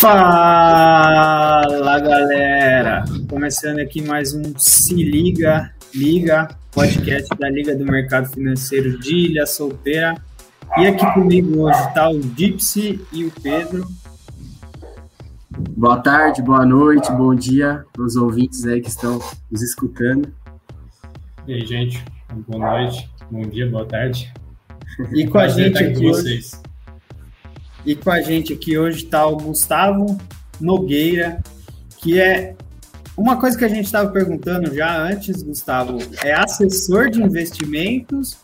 Fala galera! Começando aqui mais um Se Liga, Liga, podcast da Liga do Mercado Financeiro de Ilha Solteira. E aqui comigo hoje está o Dipsy e o Pedro. Boa tarde, boa noite, bom dia para os ouvintes aí que estão nos escutando. E aí, gente, boa noite, bom dia, boa tarde. E com a gente aqui hoje, e com a gente aqui hoje está o Gustavo Nogueira, que é uma coisa que a gente estava perguntando já antes, Gustavo, é assessor de investimentos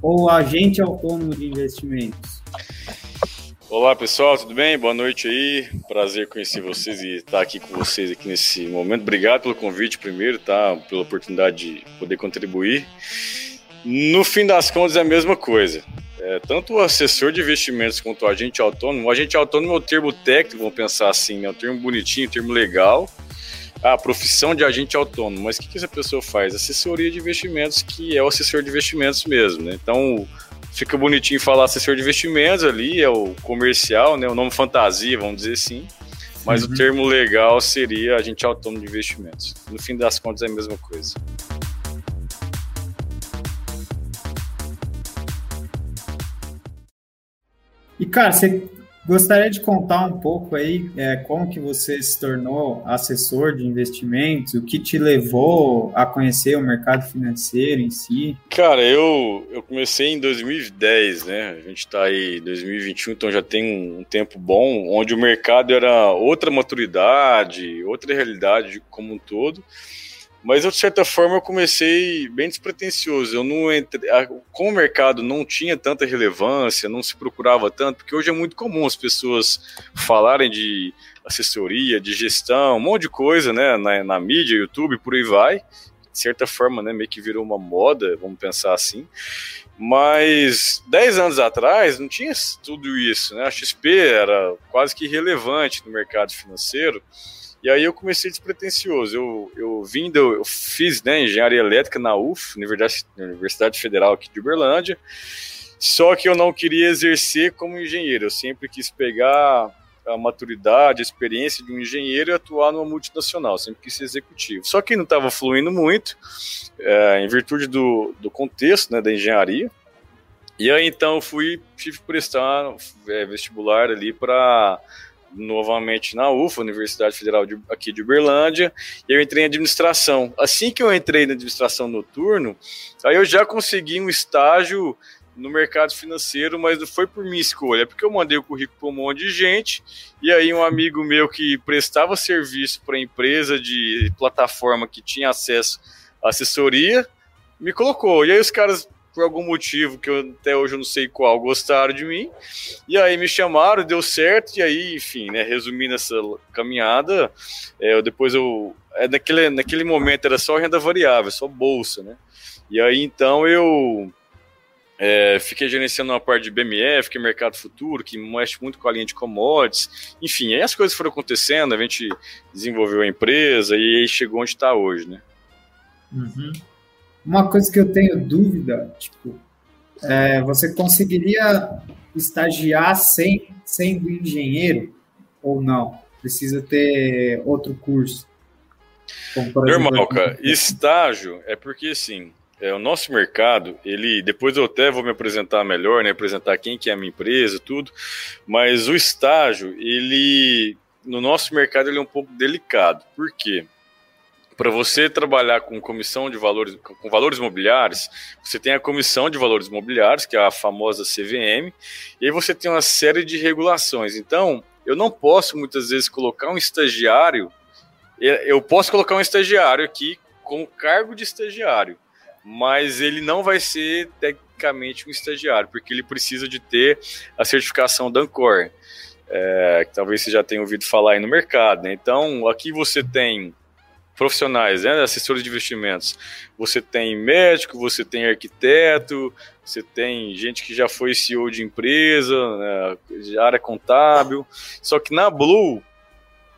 ou agente autônomo de investimentos? Olá pessoal, tudo bem? Boa noite aí. Prazer conhecer vocês e estar aqui com vocês aqui nesse momento. Obrigado pelo convite primeiro, tá? Pela oportunidade de poder contribuir. No fim das contas é a mesma coisa. É, tanto o assessor de investimentos quanto o agente autônomo, o agente autônomo é o termo técnico, vamos pensar assim, é um termo bonitinho, um termo legal, a profissão de agente autônomo, mas o que, que essa pessoa faz? Assessoria de investimentos, que é o assessor de investimentos mesmo, né? Então, fica bonitinho falar assessor de investimentos ali, é o comercial, né? O nome fantasia, vamos dizer assim, mas uhum. o termo legal seria agente autônomo de investimentos. No fim das contas, é a mesma coisa. E, cara, você gostaria de contar um pouco aí é, como que você se tornou assessor de investimentos, o que te levou a conhecer o mercado financeiro em si? Cara, eu, eu comecei em 2010, né? A gente está aí em 2021, então já tem um, um tempo bom, onde o mercado era outra maturidade, outra realidade como um todo. Mas eu, de certa forma, eu comecei bem despretensioso. Eu não entrei. Como o mercado não tinha tanta relevância, não se procurava tanto, porque hoje é muito comum as pessoas falarem de assessoria, de gestão, um monte de coisa, né? Na, na mídia, YouTube, por aí vai. De certa forma, né? Meio que virou uma moda, vamos pensar assim. Mas 10 anos atrás não tinha tudo isso, né? A XP era quase que irrelevante no mercado financeiro. E aí eu comecei despretensioso. Eu, eu vim, do, eu fiz né, engenharia elétrica na UF, Universidade, Universidade Federal aqui de Uberlândia, só que eu não queria exercer como engenheiro. Eu sempre quis pegar a maturidade, a experiência de um engenheiro e atuar numa multinacional, sempre quis ser executivo. Só que não estava fluindo muito, é, em virtude do, do contexto né, da engenharia. E aí então fui, tive que prestar é, vestibular ali para novamente na UFA, Universidade Federal de, aqui de Uberlândia, e eu entrei em administração. Assim que eu entrei na administração noturno, aí eu já consegui um estágio no mercado financeiro, mas não foi por minha escolha, é porque eu mandei o currículo para um monte de gente, e aí um amigo meu que prestava serviço para empresa de plataforma que tinha acesso à assessoria, me colocou. E aí os caras por algum motivo que eu até hoje eu não sei qual, gostaram de mim. E aí me chamaram, deu certo, e aí, enfim, né, resumindo essa caminhada, é, eu, depois eu. É, naquele, naquele momento era só renda variável, só bolsa, né? E aí então eu. É, fiquei gerenciando uma parte de BMF, que é mercado futuro, que mexe muito com a linha de commodities. Enfim, aí as coisas foram acontecendo, a gente desenvolveu a empresa e aí chegou onde está hoje, né? Uhum. Uma coisa que eu tenho dúvida, tipo, é, você conseguiria estagiar sem, sendo engenheiro ou não? Precisa ter outro curso? Normal, cara. Estágio é porque, assim, é, o nosso mercado, ele, depois eu até vou me apresentar melhor, né, apresentar quem que é a minha empresa, tudo, mas o estágio, ele, no nosso mercado, ele é um pouco delicado. Por quê? Para você trabalhar com comissão de valores, com valores imobiliários, você tem a comissão de valores imobiliários, que é a famosa CVM, e aí você tem uma série de regulações. Então, eu não posso muitas vezes colocar um estagiário, eu posso colocar um estagiário aqui com cargo de estagiário, mas ele não vai ser tecnicamente um estagiário, porque ele precisa de ter a certificação da Ancor, é, que talvez você já tenha ouvido falar aí no mercado. Né? Então, aqui você tem profissionais, né, assessores de investimentos. Você tem médico, você tem arquiteto, você tem gente que já foi CEO de empresa, né, de área contábil. Só que na Blue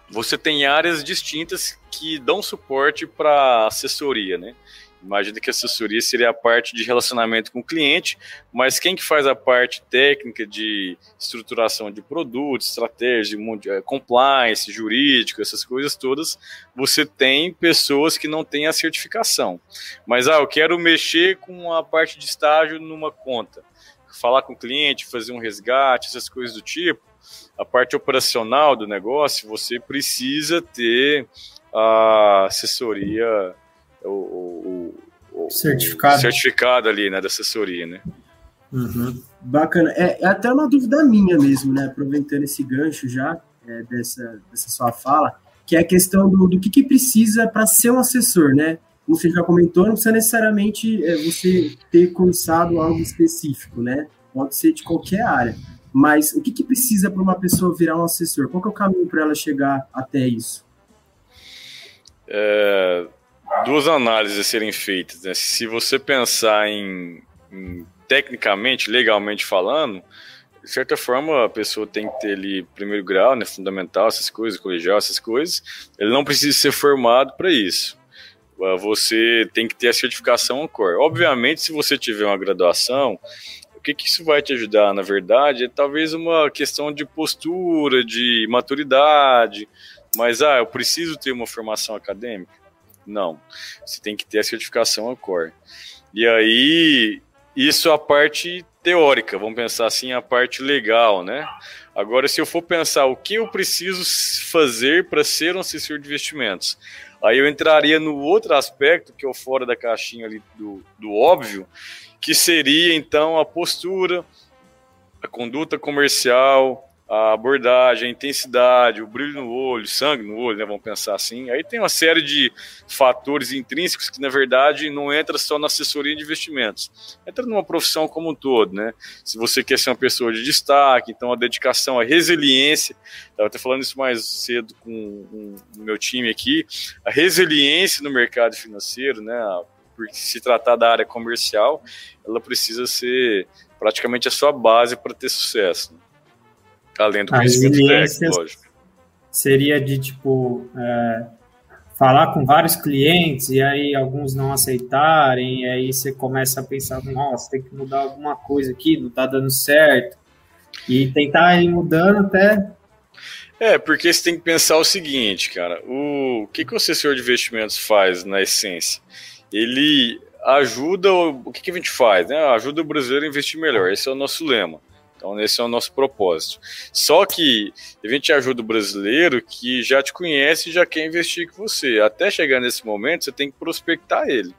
você tem áreas distintas que dão suporte para assessoria, né? Imagina que a assessoria seria a parte de relacionamento com o cliente, mas quem que faz a parte técnica de estruturação de produtos, estratégia, eh, compliance, jurídico, essas coisas todas, você tem pessoas que não têm a certificação. Mas, ah, eu quero mexer com a parte de estágio numa conta, falar com o cliente, fazer um resgate, essas coisas do tipo, a parte operacional do negócio, você precisa ter a assessoria, o, o, o certificado. certificado ali, né, da assessoria, né? Uhum. Bacana. É, é, até uma dúvida minha mesmo, né? Aproveitando esse gancho já é, dessa, dessa sua fala, que é a questão do, do que, que precisa para ser um assessor, né? Como você já comentou, não precisa necessariamente é, você ter cursado algo específico, né? Pode ser de qualquer área. Mas o que, que precisa para uma pessoa virar um assessor? Qual é o caminho para ela chegar até isso? É, duas análises serem feitas. Né? Se você pensar em, em, tecnicamente, legalmente falando, de certa forma a pessoa tem que ter ali primeiro grau, né, fundamental, essas coisas, colegial, essas coisas. Ele não precisa ser formado para isso. Você tem que ter a certificação core. Obviamente, se você tiver uma graduação, que, que isso vai te ajudar, na verdade, é talvez uma questão de postura, de maturidade, mas, ah, eu preciso ter uma formação acadêmica? Não, você tem que ter a certificação Accor. E aí, isso é a parte teórica, vamos pensar assim, a parte legal, né? Agora, se eu for pensar o que eu preciso fazer para ser um assessor de investimentos, aí eu entraria no outro aspecto, que é o fora da caixinha ali do, do óbvio, que seria então a postura, a conduta comercial, a abordagem, a intensidade, o brilho no olho, sangue no olho, né, vamos pensar assim. Aí tem uma série de fatores intrínsecos que, na verdade, não entra só na assessoria de investimentos. Entra numa profissão como um todo, né? Se você quer ser uma pessoa de destaque, então a dedicação, a resiliência, estava até falando isso mais cedo com o meu time aqui, a resiliência no mercado financeiro, né? por se tratar da área comercial, ela precisa ser praticamente a sua base para ter sucesso. Né? Além do conhecimento técnico, lógico. Seria de, tipo, é, falar com vários clientes e aí alguns não aceitarem, e aí você começa a pensar, nossa, tem que mudar alguma coisa aqui, não está dando certo. E tentar ir mudando até é, porque você tem que pensar o seguinte, cara, o que, que o assessor de investimentos faz na essência? ele ajuda. O que, que a gente faz? Né? Ajuda o brasileiro a investir melhor. Esse é o nosso lema. Então, esse é o nosso propósito. Só que a gente ajuda o brasileiro que já te conhece e já quer investir com você. Até chegar nesse momento, você tem que prospectar ele.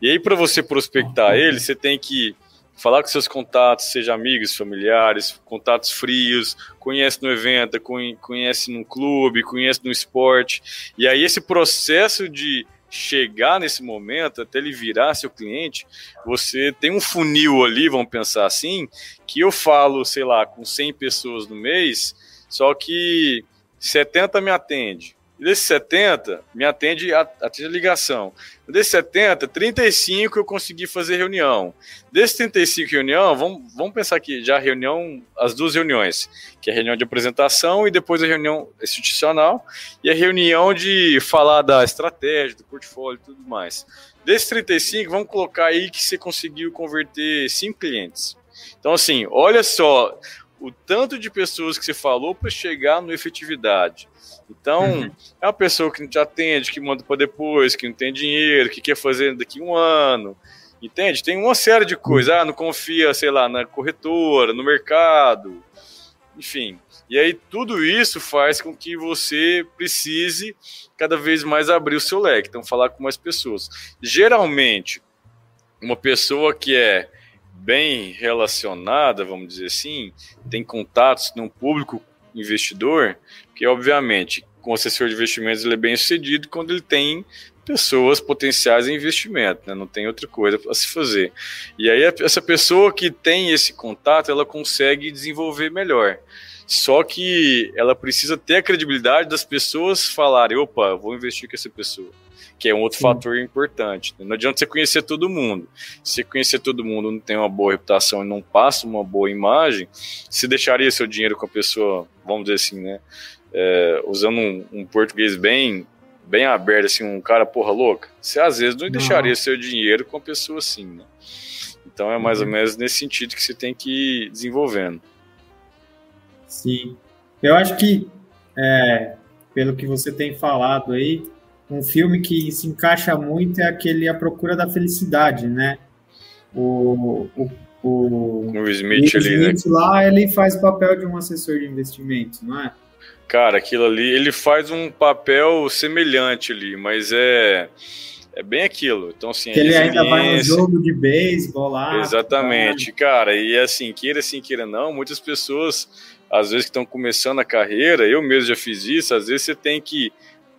E aí, para você prospectar ele, você tem que falar com seus contatos, seja amigos, familiares, contatos frios, conhece no evento, conhece num clube, conhece no esporte. E aí, esse processo de chegar nesse momento, até ele virar seu cliente, você tem um funil ali, vamos pensar assim, que eu falo, sei lá, com 100 pessoas no mês, só que 70 me atende, desses 70, me atende a, a ligação. Desses 70, 35 eu consegui fazer reunião. Desses 35 reunião, vamos, vamos pensar aqui já reunião, as duas reuniões, que é a reunião de apresentação e depois a reunião institucional e a reunião de falar da estratégia, do portfólio e tudo mais. Desses 35, vamos colocar aí que você conseguiu converter 5 clientes. Então, assim, olha só o tanto de pessoas que você falou para chegar no efetividade. Então, uhum. é uma pessoa que não te atende, que manda para depois, que não tem dinheiro, que quer fazer daqui um ano. Entende? Tem uma série de coisas. Ah, não confia, sei lá, na corretora, no mercado. Enfim. E aí, tudo isso faz com que você precise cada vez mais abrir o seu leque. Então, falar com mais pessoas. Geralmente, uma pessoa que é bem relacionada, vamos dizer assim, tem contatos num público investidor, que obviamente com assessor de investimentos ele é bem sucedido quando ele tem pessoas potenciais em investimento, né? não tem outra coisa para se fazer. E aí essa pessoa que tem esse contato, ela consegue desenvolver melhor. Só que ela precisa ter a credibilidade das pessoas falarem, opa, vou investir com essa pessoa que é um outro Sim. fator importante. Não adianta você conhecer todo mundo. Se conhecer todo mundo não tem uma boa reputação e não passa uma boa imagem, se deixaria seu dinheiro com a pessoa, vamos dizer assim, né? É, usando um, um, português bem bem aberta, assim, um cara porra louca, você às vezes não, não. deixaria seu dinheiro com uma pessoa assim, né? Então é mais uhum. ou menos nesse sentido que você tem que ir desenvolvendo. Sim. Eu acho que, é, pelo que você tem falado aí, um filme que se encaixa muito é aquele A Procura da Felicidade, né? O, o, o, o Smith, ali, né? Smith né? lá, ele faz o papel de um assessor de investimentos, não é? Cara, aquilo ali, ele faz um papel semelhante ali, mas é é bem aquilo. Então, assim, ele ainda vai no jogo de beisebol lá. Exatamente, cara. E assim, queira assim, queira não, muitas pessoas, às vezes que estão começando a carreira, eu mesmo já fiz isso, às vezes você tem que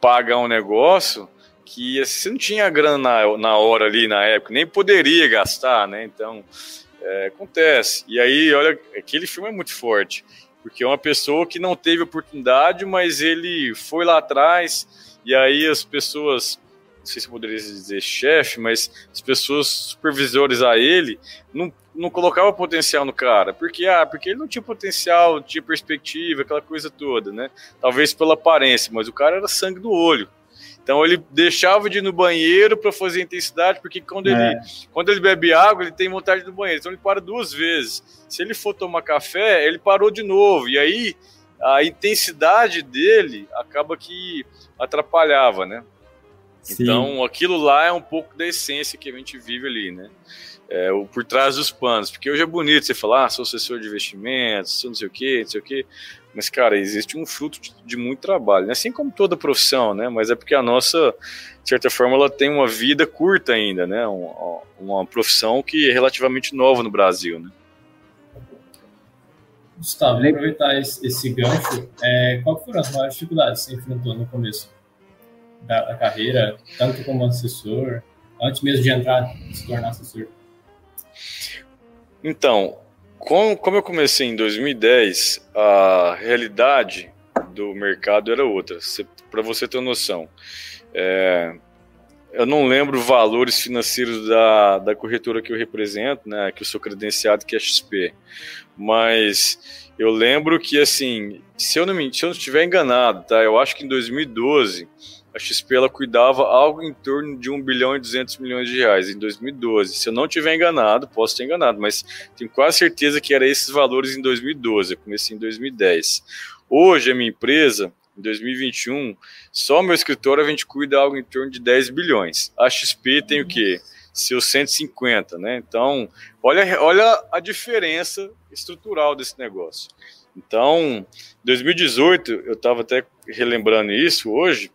pagar um negócio que assim, você não tinha grana na, na hora ali, na época, nem poderia gastar, né? Então, é, acontece. E aí, olha, aquele filme é muito forte, porque é uma pessoa que não teve oportunidade, mas ele foi lá atrás, e aí as pessoas não sei se poderia dizer chefe, mas as pessoas supervisores a ele não, não colocavam potencial no cara. Porque, ah, porque ele não tinha potencial, não tinha perspectiva, aquela coisa toda, né? Talvez pela aparência, mas o cara era sangue do olho. Então ele deixava de ir no banheiro para fazer intensidade, porque quando, é. ele, quando ele bebe água, ele tem vontade do banheiro. Então ele para duas vezes. Se ele for tomar café, ele parou de novo. E aí a intensidade dele acaba que atrapalhava, né? Sim. Então, aquilo lá é um pouco da essência que a gente vive ali, né? É, o por trás dos panos. Porque hoje é bonito você falar, ah, sou assessor de investimentos, sou não sei o quê, não sei o quê. Mas, cara, existe um fruto de, de muito trabalho, né? assim como toda profissão, né? Mas é porque a nossa, de certa forma, ela tem uma vida curta ainda, né? Uma, uma profissão que é relativamente nova no Brasil, né? Gustavo, vou aproveitar esse, esse gancho. É, qual foram as maiores dificuldades que você enfrentou no começo? Da, da carreira, tanto como assessor, antes mesmo de entrar, se tornar assessor? Então, como, como eu comecei em 2010, a realidade do mercado era outra. Para você ter noção, é, eu não lembro valores financeiros da, da corretora que eu represento, né, que eu sou credenciado, que é XP, mas eu lembro que, assim, se eu não me se eu não estiver enganado, tá, eu acho que em 2012 a XP ela cuidava algo em torno de 1 bilhão e 200 milhões de reais em 2012. Se eu não tiver enganado, posso ter enganado, mas tenho quase certeza que era esses valores em 2012. Eu comecei em 2010. Hoje, a minha empresa, em 2021, só meu escritório a gente cuida algo em torno de 10 bilhões. A XP tem o quê? Seus 150, né? Então, olha, olha a diferença estrutural desse negócio. Então, 2018, eu estava até relembrando isso hoje,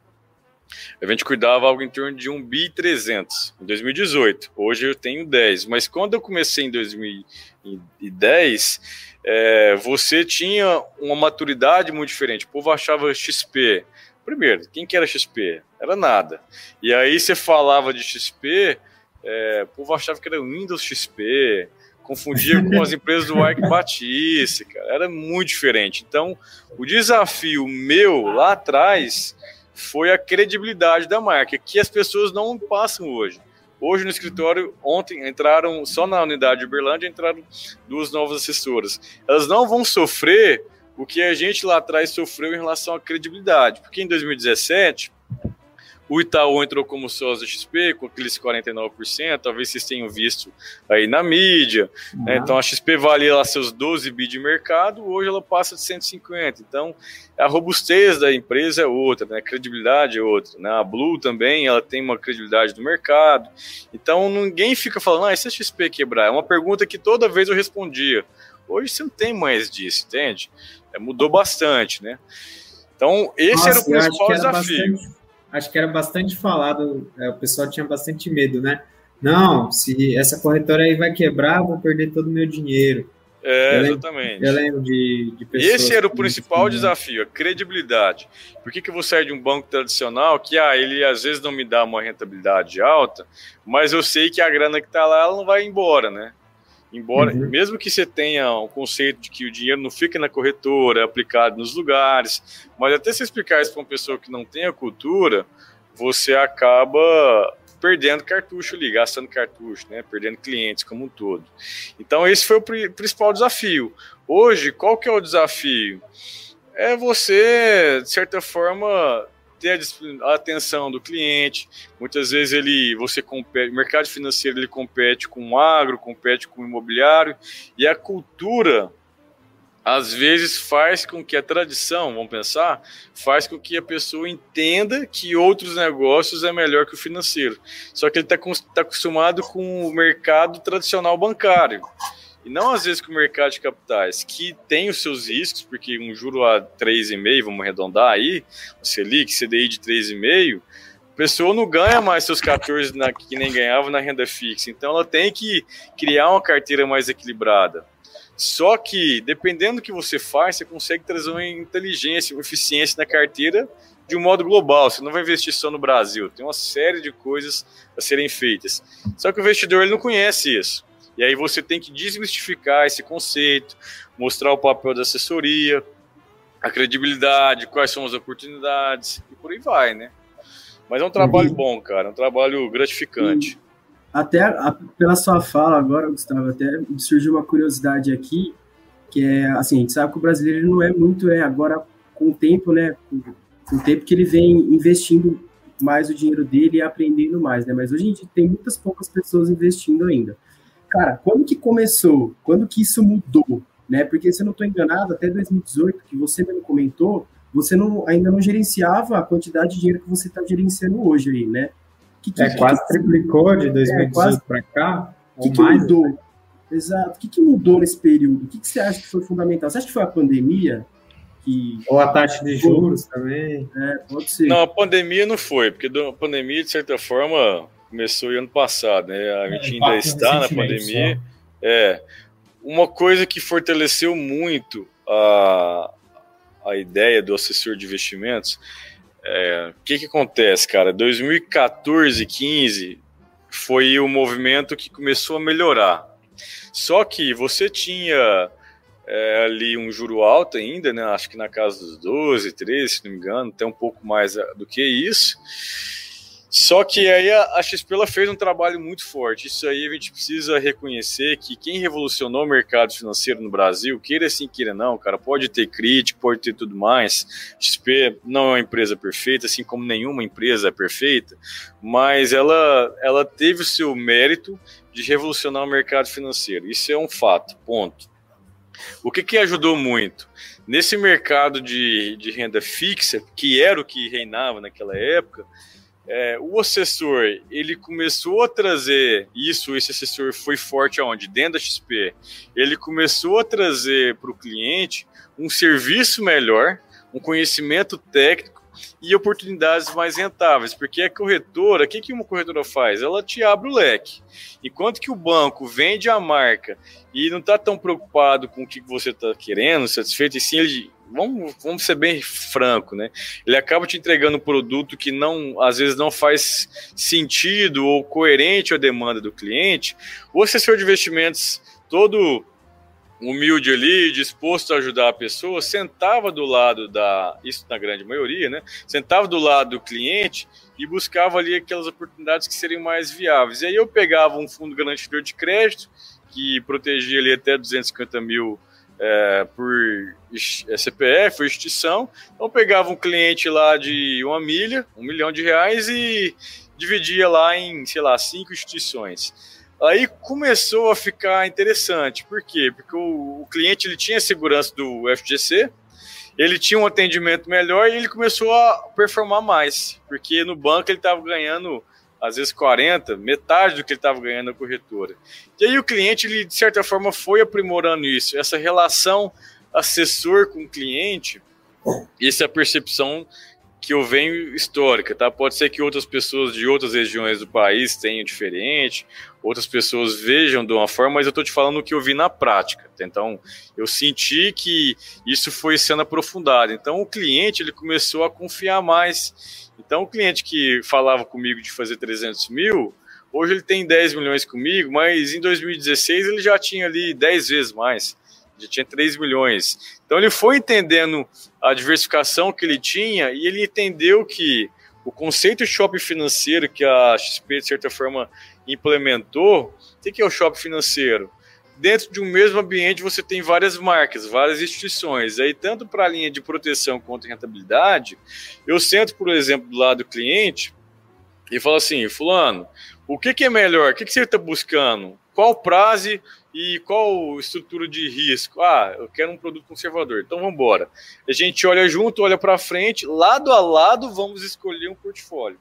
a gente cuidava algo em torno de 1 bi 300 em 2018. Hoje eu tenho 10, mas quando eu comecei em 2010, é, você tinha uma maturidade muito diferente. O povo achava XP. Primeiro, quem que era XP? Era nada. E aí você falava de XP, é, o povo achava que era Windows XP, confundia com as empresas do Arc Batista, cara. Era muito diferente. Então, o desafio meu lá atrás foi a credibilidade da marca, que as pessoas não passam hoje. Hoje no escritório, ontem entraram, só na unidade de Uberlândia, entraram duas novas assessoras. Elas não vão sofrer o que a gente lá atrás sofreu em relação à credibilidade, porque em 2017 o Itaú entrou como sócio da XP com aqueles 49%, talvez vocês tenham visto aí na mídia. Uhum. Né? Então a XP valia lá seus 12 bi de mercado, hoje ela passa de 150. Então a robustez da empresa é outra, né? a credibilidade é outra. Né? A Blue também ela tem uma credibilidade do mercado. Então ninguém fica falando, ah, e se a XP quebrar? É uma pergunta que toda vez eu respondia. Hoje você não tem mais disso, entende? É, mudou bastante, né? Então, esse Nossa, era o principal desafio. Bastante acho que era bastante falado, é, o pessoal tinha bastante medo, né? Não, se essa corretora aí vai quebrar, vou perder todo o meu dinheiro. É, eu exatamente. Lembro, eu lembro de, de pessoas. Esse era o principal desafio, a credibilidade. Por que, que eu vou sair de um banco tradicional que ah, ele às vezes não me dá uma rentabilidade alta, mas eu sei que a grana que está lá ela não vai embora, né? Embora, uhum. mesmo que você tenha um conceito de que o dinheiro não fica na corretora, é aplicado nos lugares, mas até se explicar isso para uma pessoa que não tem a cultura, você acaba perdendo cartucho ali, gastando cartucho, né? Perdendo clientes como um todo. Então esse foi o principal desafio. Hoje, qual que é o desafio? É você, de certa forma, ter a atenção do cliente. Muitas vezes ele, você compete, mercado financeiro ele compete com o agro, compete com o imobiliário e a cultura às vezes faz com que a tradição, vamos pensar, faz com que a pessoa entenda que outros negócios é melhor que o financeiro. Só que ele está tá acostumado com o mercado tradicional bancário. E não às vezes com o mercado de capitais, que tem os seus riscos, porque um juro a 3,5, vamos arredondar aí, o Selic, CDI de 3,5, a pessoa não ganha mais seus 14 na, que nem ganhava na renda fixa. Então ela tem que criar uma carteira mais equilibrada. Só que, dependendo do que você faz, você consegue trazer uma inteligência, uma eficiência na carteira de um modo global. Você não vai investir só no Brasil. Tem uma série de coisas a serem feitas. Só que o investidor ele não conhece isso. E aí você tem que desmistificar esse conceito, mostrar o papel da assessoria, a credibilidade, quais são as oportunidades e por aí vai, né? Mas é um trabalho uhum. bom, cara, é um trabalho gratificante. Até a, pela sua fala agora, Gustavo, até surgiu uma curiosidade aqui, que é assim, a gente sabe que o brasileiro não é muito, é agora com o tempo, né? Com, com o tempo que ele vem investindo mais o dinheiro dele e aprendendo mais, né? Mas hoje em dia tem muitas poucas pessoas investindo ainda. Cara, quando que começou? Quando que isso mudou? Né? Porque se eu não estou enganado, até 2018, que você mesmo comentou, você não, ainda não gerenciava a quantidade de dinheiro que você está gerenciando hoje aí, né? Que, que, é, que, quase triplicou de 2018 é, para cá. O que, que mais, mudou? Né? Exato. O que, que mudou nesse período? O que, que você acha que foi fundamental? Você acha que foi a pandemia? Que... Ou a taxa de juros também? É, pode ser. Não, a pandemia não foi, porque a pandemia, de certa forma, começou ano passado, né? A gente é, ainda está na pandemia. Só. É. Uma coisa que fortaleceu muito a, a ideia do assessor de investimentos, é, o que que acontece, cara? 2014, 15 foi o movimento que começou a melhorar. Só que você tinha é, ali um juro alto ainda, né? Acho que na casa dos 12, 13, se não me engano, até um pouco mais do que isso. Só que aí a, XP ela fez um trabalho muito forte. Isso aí a gente precisa reconhecer que quem revolucionou o mercado financeiro no Brasil, queira assim, queira não, cara, pode ter crítica, pode ter tudo mais. XP não é uma empresa perfeita, assim como nenhuma empresa é perfeita, mas ela, ela teve o seu mérito de revolucionar o mercado financeiro. Isso é um fato, ponto. O que, que ajudou muito? Nesse mercado de, de renda fixa, que era o que reinava naquela época, é, o assessor ele começou a trazer isso, esse assessor foi forte aonde? Dentro da XP. Ele começou a trazer para o cliente um serviço melhor, um conhecimento técnico e oportunidades mais rentáveis, porque a corretora, o que, que uma corretora faz? Ela te abre o leque. Enquanto que o banco vende a marca e não está tão preocupado com o que você está querendo, satisfeito, e sim ele vamos, vamos ser bem franco, né? Ele acaba te entregando um produto que não, às vezes não faz sentido ou coerente à demanda do cliente. O assessor de investimentos, todo humilde ali, disposto a ajudar a pessoa, sentava do lado da, isso na grande maioria, né? Sentava do lado do cliente e buscava ali aquelas oportunidades que seriam mais viáveis. E aí eu pegava um fundo garantidor de crédito que protegia ali até 250 mil é, por CPF ou extinção. Então pegava um cliente lá de uma milha, um milhão de reais e dividia lá em, sei lá, cinco instituições. Aí começou a ficar interessante. Por quê? Porque o, o cliente ele tinha segurança do FGC, ele tinha um atendimento melhor e ele começou a performar mais. Porque no banco ele estava ganhando às vezes 40, metade do que ele estava ganhando na corretora. E aí o cliente, ele, de certa forma, foi aprimorando isso. Essa relação assessor com cliente, essa é a percepção que eu venho histórica, tá? Pode ser que outras pessoas de outras regiões do país tenham diferente, outras pessoas vejam de uma forma, mas eu estou te falando o que eu vi na prática. Tá? Então, eu senti que isso foi sendo aprofundado. Então, o cliente ele começou a confiar mais então, o cliente que falava comigo de fazer 300 mil, hoje ele tem 10 milhões comigo, mas em 2016 ele já tinha ali 10 vezes mais, já tinha 3 milhões. Então, ele foi entendendo a diversificação que ele tinha e ele entendeu que o conceito shopping financeiro que a XP, de certa forma, implementou, o que é o shopping financeiro? Dentro de um mesmo ambiente você tem várias marcas, várias instituições. Aí, tanto para a linha de proteção contra rentabilidade, eu sento, por exemplo, do lado do cliente e falo assim: Fulano, o que, que é melhor? O que, que você está buscando? Qual prazo e qual estrutura de risco? Ah, eu quero um produto conservador. Então vamos embora. A gente olha junto, olha para frente, lado a lado, vamos escolher um portfólio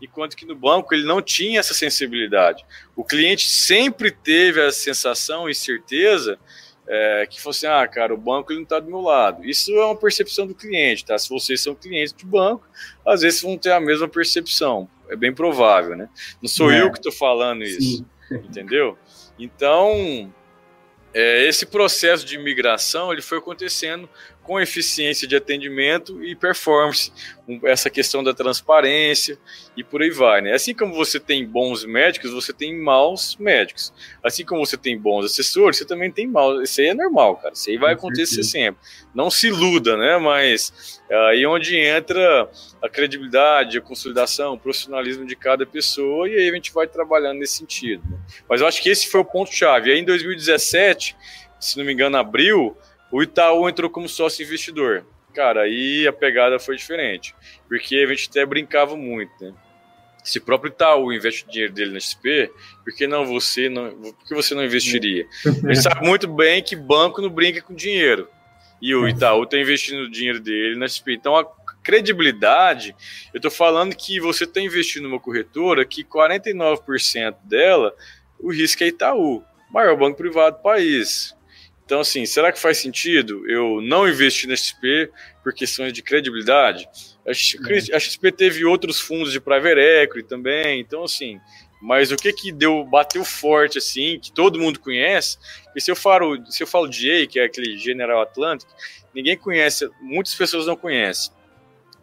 enquanto que no banco ele não tinha essa sensibilidade. O cliente sempre teve a sensação e certeza é, que fosse, ah, cara, o banco ele não está do meu lado. Isso é uma percepção do cliente, tá? Se vocês são clientes de banco, às vezes vão ter a mesma percepção. É bem provável, né? Não sou é. eu que estou falando isso, Sim. entendeu? Então, é, esse processo de migração ele foi acontecendo com eficiência de atendimento e performance, essa questão da transparência e por aí vai, né? Assim como você tem bons médicos, você tem maus médicos. Assim como você tem bons assessores, você também tem maus. Isso aí é normal, cara. Isso aí vai acontecer sempre. Não se iluda, né? Mas é aí onde entra a credibilidade, a consolidação, o profissionalismo de cada pessoa e aí a gente vai trabalhando nesse sentido. Né? Mas eu acho que esse foi o ponto-chave. Aí em 2017, se não me engano, abril, o Itaú entrou como sócio investidor. Cara, aí a pegada foi diferente. Porque a gente até brincava muito, né? Se o próprio Itaú investe o dinheiro dele na XP, por que não você não, por que você não investiria? Gente sabe muito bem que banco não brinca com dinheiro. E o Itaú está investindo o dinheiro dele na XP. Então a credibilidade, eu estou falando que você está investindo numa corretora que 49% dela, o risco é Itaú, maior banco privado do país. Então, assim, será que faz sentido eu não investir na XP por questões de credibilidade? A XP, teve outros fundos de private equity também, então, assim, mas o que que deu, bateu forte, assim, que todo mundo conhece, e se eu falo, se eu falo de Jay, que é aquele General Atlantic, ninguém conhece, muitas pessoas não conhecem.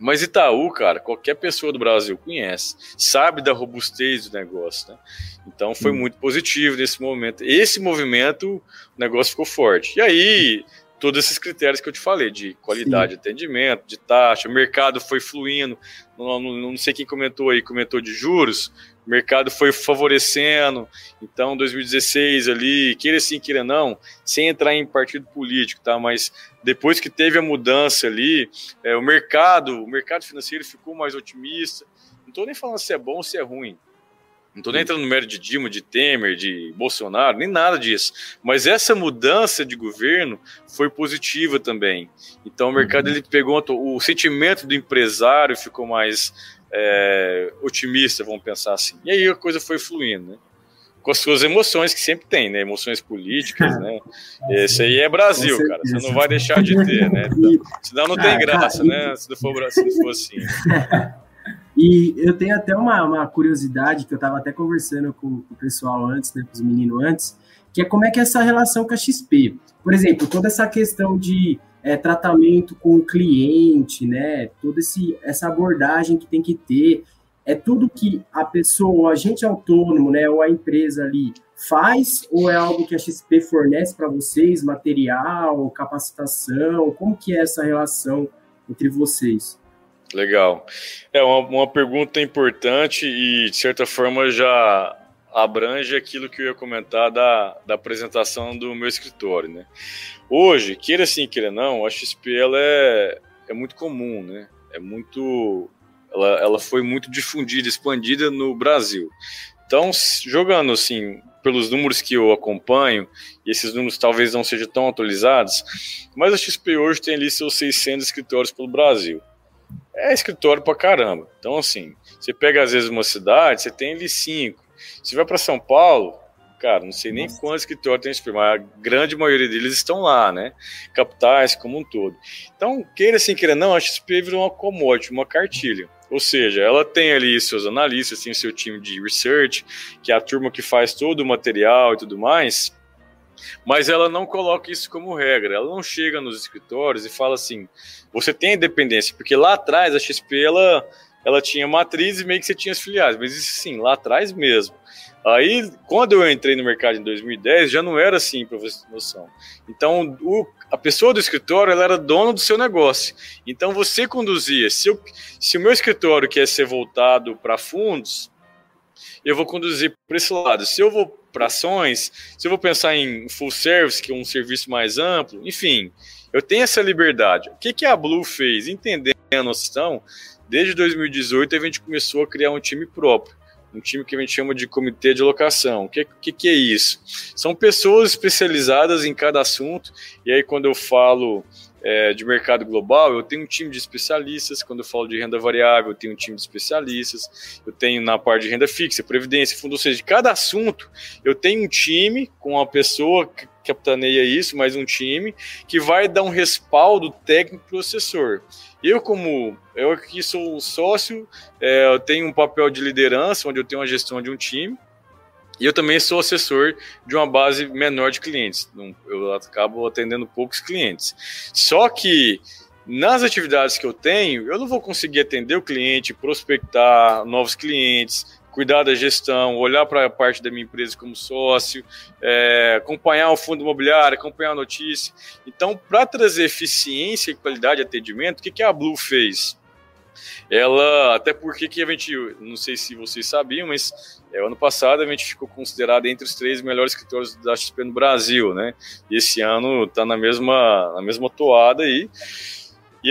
Mas Itaú, cara, qualquer pessoa do Brasil conhece, sabe da robustez do negócio, né? Então foi hum. muito positivo nesse momento. Esse movimento, o negócio ficou forte. E aí, todos esses critérios que eu te falei, de qualidade Sim. de atendimento, de taxa, o mercado foi fluindo, não, não, não sei quem comentou aí, comentou de juros, o mercado foi favorecendo. Então, 2016 ali, queira sim, queira não, sem entrar em partido político, tá? Mas depois que teve a mudança ali, é, o mercado, o mercado financeiro ficou mais otimista. Não estou nem falando se é bom ou se é ruim. Não estou nem entrando no mérito de Dilma, de Temer, de Bolsonaro, nem nada disso. Mas essa mudança de governo foi positiva também. Então o mercado uhum. ele pegou o sentimento do empresário ficou mais é, otimista, vamos pensar assim. E aí a coisa foi fluindo, né? Com as suas emoções que sempre tem, né? Emoções políticas, né? Esse aí é Brasil, cara. Você não vai deixar de ter, né? Então, senão não tem graça, né? Se não for, se não for assim. E eu tenho até uma, uma curiosidade que eu estava até conversando com, com, o pessoal antes, né, com os meninos antes, que é como é que é essa relação com a XP. Por exemplo, toda essa questão de é, tratamento com o cliente, né? Toda esse, essa abordagem que tem que ter. É tudo que a pessoa, o agente autônomo, né, ou a empresa ali faz, ou é algo que a XP fornece para vocês, material, capacitação? Como que é essa relação entre vocês? Legal. É uma, uma pergunta importante e, de certa forma, já abrange aquilo que eu ia comentar da, da apresentação do meu escritório, né? Hoje, queira sim, queira não, a XP ela é, é muito comum, né? É muito... Ela, ela foi muito difundida, expandida no Brasil. Então, jogando assim, pelos números que eu acompanho, e esses números talvez não sejam tão atualizados, mas a XP hoje tem ali seus 600 escritórios pelo Brasil é escritório pra caramba. Então, assim, você pega às vezes uma cidade, você tem ali cinco. Se vai para São Paulo, cara, não sei nem Nossa. quantos escritórios tem esse mas a grande maioria deles estão lá, né? Capitais como um todo. Então, queira assim, queira não, a XP virou uma commodity, uma cartilha. Ou seja, ela tem ali seus analistas, tem seu time de research, que é a turma que faz todo o material e tudo mais, mas ela não coloca isso como regra. Ela não chega nos escritórios e fala assim: você tem independência, porque lá atrás a XP ela, ela tinha matriz e meio que você tinha as filiais, mas isso sim, lá atrás mesmo. Aí, quando eu entrei no mercado em 2010, já não era assim, para você ter noção. Então, o, a pessoa do escritório ela era dona do seu negócio. Então, você conduzia. Se, eu, se o meu escritório quer ser voltado para fundos, eu vou conduzir para esse lado. Se eu vou para ações, se eu vou pensar em full service, que é um serviço mais amplo, enfim, eu tenho essa liberdade. O que, que a Blue fez? Entendendo a noção, desde 2018 a gente começou a criar um time próprio um time que a gente chama de comitê de locação. O que, que, que, é isso? São pessoas especializadas em cada assunto, e aí quando eu falo é, de mercado global, eu tenho um time de especialistas, quando eu falo de renda variável, eu tenho um time de especialistas, eu tenho na parte de renda fixa, previdência, fundo, ou seja, de cada assunto, eu tenho um time com uma pessoa capitaneia isso, mais um time, que vai dar um respaldo técnico para o assessor. Eu, como eu aqui sou sócio, é, eu tenho um papel de liderança, onde eu tenho a gestão de um time, e eu também sou assessor de uma base menor de clientes. Eu acabo atendendo poucos clientes. Só que nas atividades que eu tenho, eu não vou conseguir atender o cliente, prospectar novos clientes, cuidar da gestão, olhar para a parte da minha empresa como sócio, é, acompanhar o fundo imobiliário, acompanhar a notícia. Então, para trazer eficiência e qualidade de atendimento, o que, que a Blue fez? Ela, até porque que a gente, não sei se vocês sabiam, mas é, ano passado a gente ficou considerado entre os três melhores escritórios da XP no Brasil, né? E esse ano está na mesma, na mesma toada aí.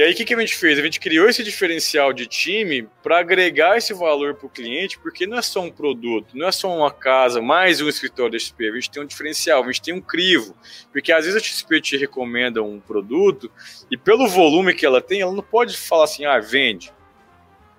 Aí, o que, que a gente fez? A gente criou esse diferencial de time para agregar esse valor para o cliente, porque não é só um produto, não é só uma casa, mais um escritório da XP. A gente tem um diferencial, a gente tem um crivo. Porque às vezes a XP te recomenda um produto e, pelo volume que ela tem, ela não pode falar assim, ah, vende.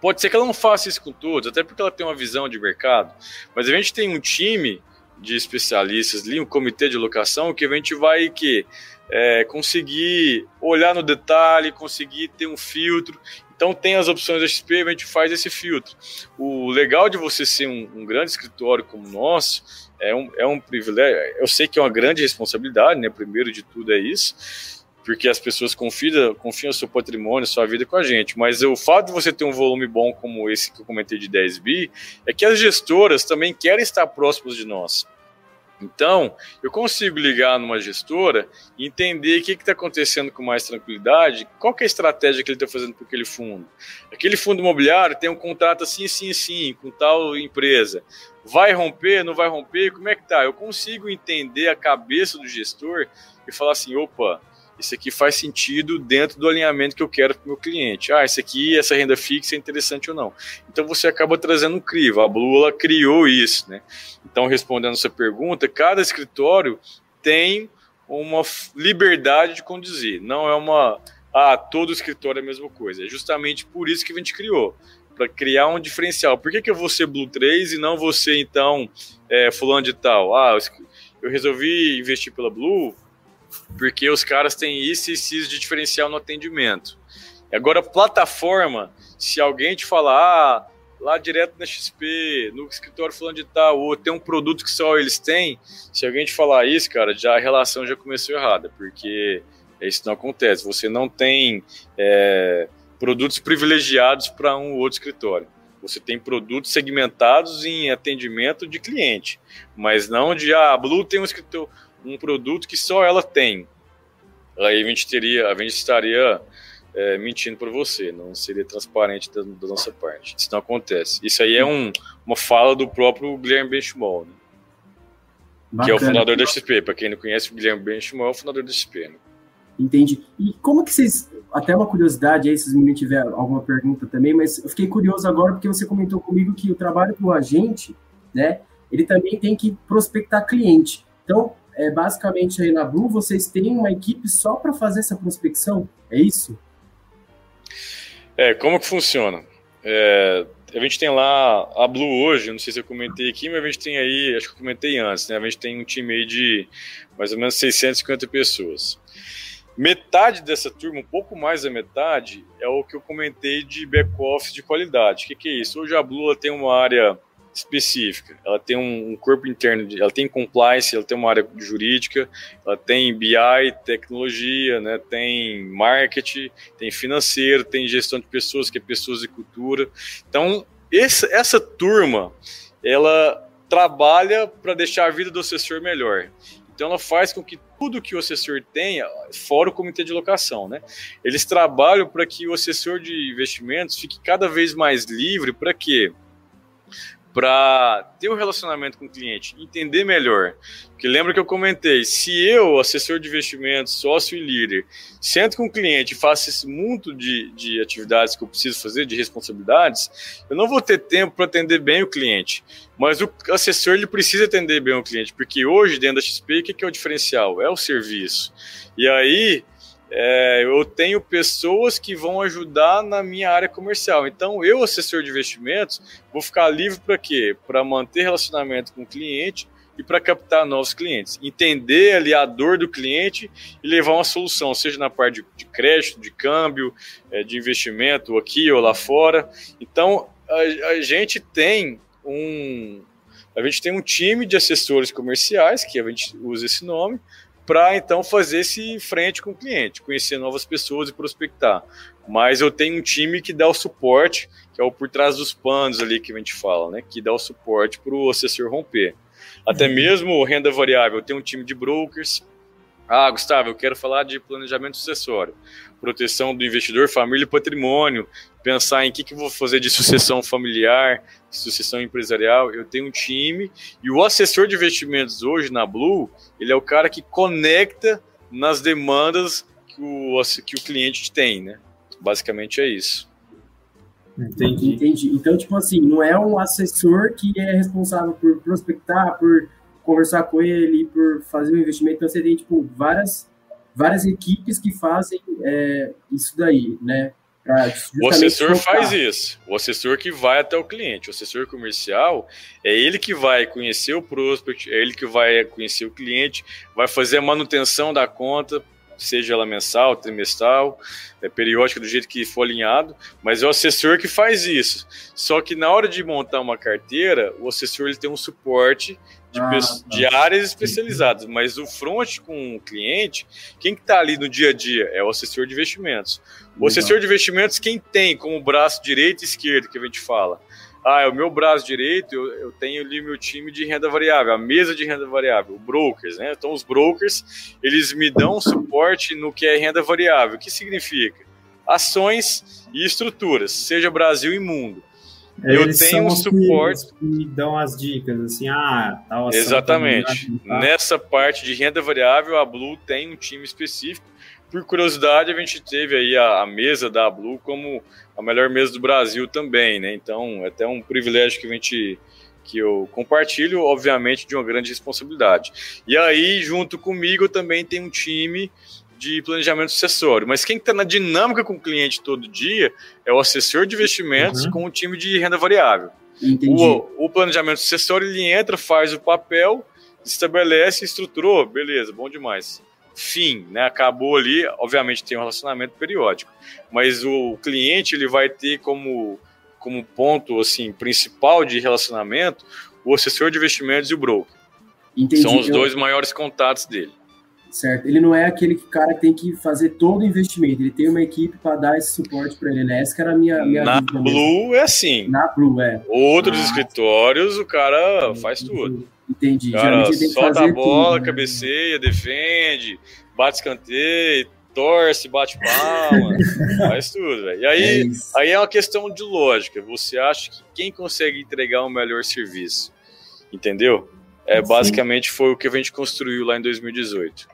Pode ser que ela não faça isso com todos, até porque ela tem uma visão de mercado. Mas a gente tem um time de especialistas ali, um comitê de locação, que a gente vai que é, conseguir olhar no detalhe, conseguir ter um filtro. Então tem as opções da XP, a gente faz esse filtro. O legal de você ser um, um grande escritório como o nosso é um, é um privilégio. Eu sei que é uma grande responsabilidade, né? Primeiro de tudo é isso, porque as pessoas confiam, confiam seu patrimônio, sua vida com a gente. Mas o fato de você ter um volume bom como esse que eu comentei de 10 bi é que as gestoras também querem estar próximas de nós. Então, eu consigo ligar numa gestora e entender o que está acontecendo com mais tranquilidade, qual é a estratégia que ele está fazendo para aquele fundo. Aquele fundo imobiliário tem um contrato assim, assim, assim, com tal empresa. Vai romper, não vai romper? Como é que tá? Eu consigo entender a cabeça do gestor e falar assim, opa, isso aqui faz sentido dentro do alinhamento que eu quero para o meu cliente. Ah, isso aqui, essa renda fixa é interessante ou não. Então você acaba trazendo um crivo. A Blue criou isso, né? Então, respondendo essa pergunta, cada escritório tem uma liberdade de conduzir. Não é uma. Ah, todo escritório é a mesma coisa. É justamente por isso que a gente criou para criar um diferencial. Por que, que eu vou ser Blue 3 e não você, então, é, fulano de tal? Ah, eu resolvi investir pela Blue porque os caras têm isso e isso de diferencial no atendimento. Agora, plataforma, se alguém te falar, ah, lá direto na XP, no escritório falando de tal, ou tem um produto que só eles têm, se alguém te falar isso, cara, já a relação já começou errada, porque isso não acontece. Você não tem é, produtos privilegiados para um ou outro escritório. Você tem produtos segmentados em atendimento de cliente, mas não de ah, a Blue tem um escritório um produto que só ela tem. Aí a gente teria, a gente estaria é, mentindo para você, não seria transparente da, da, nossa parte. Isso não acontece. Isso aí é um, uma fala do próprio Guilherme Benchimol, né? que é o fundador da XP. Para quem não conhece, o Guilherme Benchimol é o fundador da XP. Né? Entendi. E como que vocês, até uma curiosidade aí, se vocês me tiver alguma pergunta também, mas eu fiquei curioso agora porque você comentou comigo que o trabalho com o agente, né, ele também tem que prospectar cliente. Então, é, basicamente aí na Blue vocês têm uma equipe só para fazer essa prospecção? É isso? É, como que funciona? É, a gente tem lá a Blue hoje, não sei se eu comentei aqui, mas a gente tem aí, acho que eu comentei antes, né? A gente tem um time aí de mais ou menos 650 pessoas. Metade dessa turma, um pouco mais da metade, é o que eu comentei de back-office de qualidade. O que, que, é isso? Hoje a Blue tem uma área específica. Ela tem um, corpo interno, de, ela tem compliance, ela tem uma área jurídica, ela tem BI, tecnologia, né, tem marketing, tem financeiro, tem gestão de pessoas, que é pessoas e cultura. Então, essa, essa turma, ela trabalha para deixar a vida do assessor melhor. Então ela faz com que tudo que o assessor tenha, fora o comitê de locação, né? Eles trabalham para que o assessor de investimentos fique cada vez mais livre para quê? Para ter um relacionamento com o cliente, entender melhor. Porque lembra que eu comentei, se eu, assessor de investimentos, sócio e líder, sento com o cliente e faço esse mundo de, de atividades que eu preciso fazer, de responsabilidades, eu não vou ter tempo para atender bem o cliente. Mas o assessor ele precisa atender bem o cliente, porque hoje, dentro da XP, o que é o diferencial? É o serviço. E aí, é, eu tenho pessoas que vão ajudar na minha área comercial. Então, eu, assessor de investimentos, vou ficar livre para quê? Para manter relacionamento com o cliente e para captar novos clientes. Entender ali a dor do cliente e levar uma solução, seja na parte de, de crédito, de câmbio, é, de investimento aqui ou lá fora. Então, a, a gente tem um, a gente tem um time de assessores comerciais, que a gente usa esse nome, para então fazer esse frente com o cliente, conhecer novas pessoas e prospectar. Mas eu tenho um time que dá o suporte, que é o por trás dos panos ali que a gente fala, né? Que dá o suporte para o assessor romper. Até uhum. mesmo renda variável, eu tenho um time de brokers. Ah, Gustavo, eu quero falar de planejamento sucessório, proteção do investidor, família e patrimônio, pensar em que, que eu vou fazer de sucessão familiar, sucessão empresarial. Eu tenho um time e o assessor de investimentos hoje na Blue, ele é o cara que conecta nas demandas que o, que o cliente tem, né? Basicamente é isso. Entendi. Entendi. Então, tipo assim, não é um assessor que é responsável por prospectar, por conversar com ele, por fazer um investimento. Então, você tem, tipo, várias, várias equipes que fazem é, isso daí, né? O assessor focar. faz isso. O assessor que vai até o cliente. O assessor comercial é ele que vai conhecer o prospect, é ele que vai conhecer o cliente, vai fazer a manutenção da conta, seja ela mensal, trimestral, é, periódica, do jeito que for alinhado, mas é o assessor que faz isso. Só que na hora de montar uma carteira, o assessor ele tem um suporte de, ah, de tá. áreas especializadas, mas o front com o cliente, quem que está ali no dia a dia é o assessor de investimentos. O assessor de investimentos, quem tem como braço direito e esquerdo, que a gente fala? Ah, é o meu braço direito, eu, eu tenho ali meu time de renda variável, a mesa de renda variável, brokers, né? Então, os brokers, eles me dão suporte no que é renda variável. O que significa? Ações e estruturas, seja Brasil e mundo. Eu Eles tenho um suporte. Que me dão as dicas, assim, ah, tal tá Exatamente. Tá Nessa parte de renda variável, a Blue tem um time específico. Por curiosidade, a gente teve aí a, a mesa da Blue como a melhor mesa do Brasil também, né? Então, é até um privilégio que a gente que eu compartilho, obviamente, de uma grande responsabilidade. E aí, junto comigo, também tem um time de planejamento sucessório. Mas quem está na dinâmica com o cliente todo dia é o assessor de investimentos uhum. com o time de renda variável. O, o, planejamento sucessório ele entra, faz o papel, estabelece, estruturou, beleza, bom demais. Fim, né? Acabou ali, obviamente tem um relacionamento periódico, mas o cliente ele vai ter como como ponto assim principal de relacionamento o assessor de investimentos e o broker. Entendi. São os dois maiores contatos dele certo? Ele não é aquele cara que tem que fazer todo o investimento, ele tem uma equipe para dar esse suporte para ele, né? Essa que era a minha, minha Na Blue mesmo. é assim. Na Blue, é. Outros ah, escritórios, o cara faz tudo. Entendi. O cara solta a bola, tudo, né? cabeceia, defende, bate escanteio, torce, bate palma, faz tudo, velho. E aí é, aí é uma questão de lógica. Você acha que quem consegue entregar um melhor serviço? Entendeu? É, basicamente foi o que a gente construiu lá em 2018.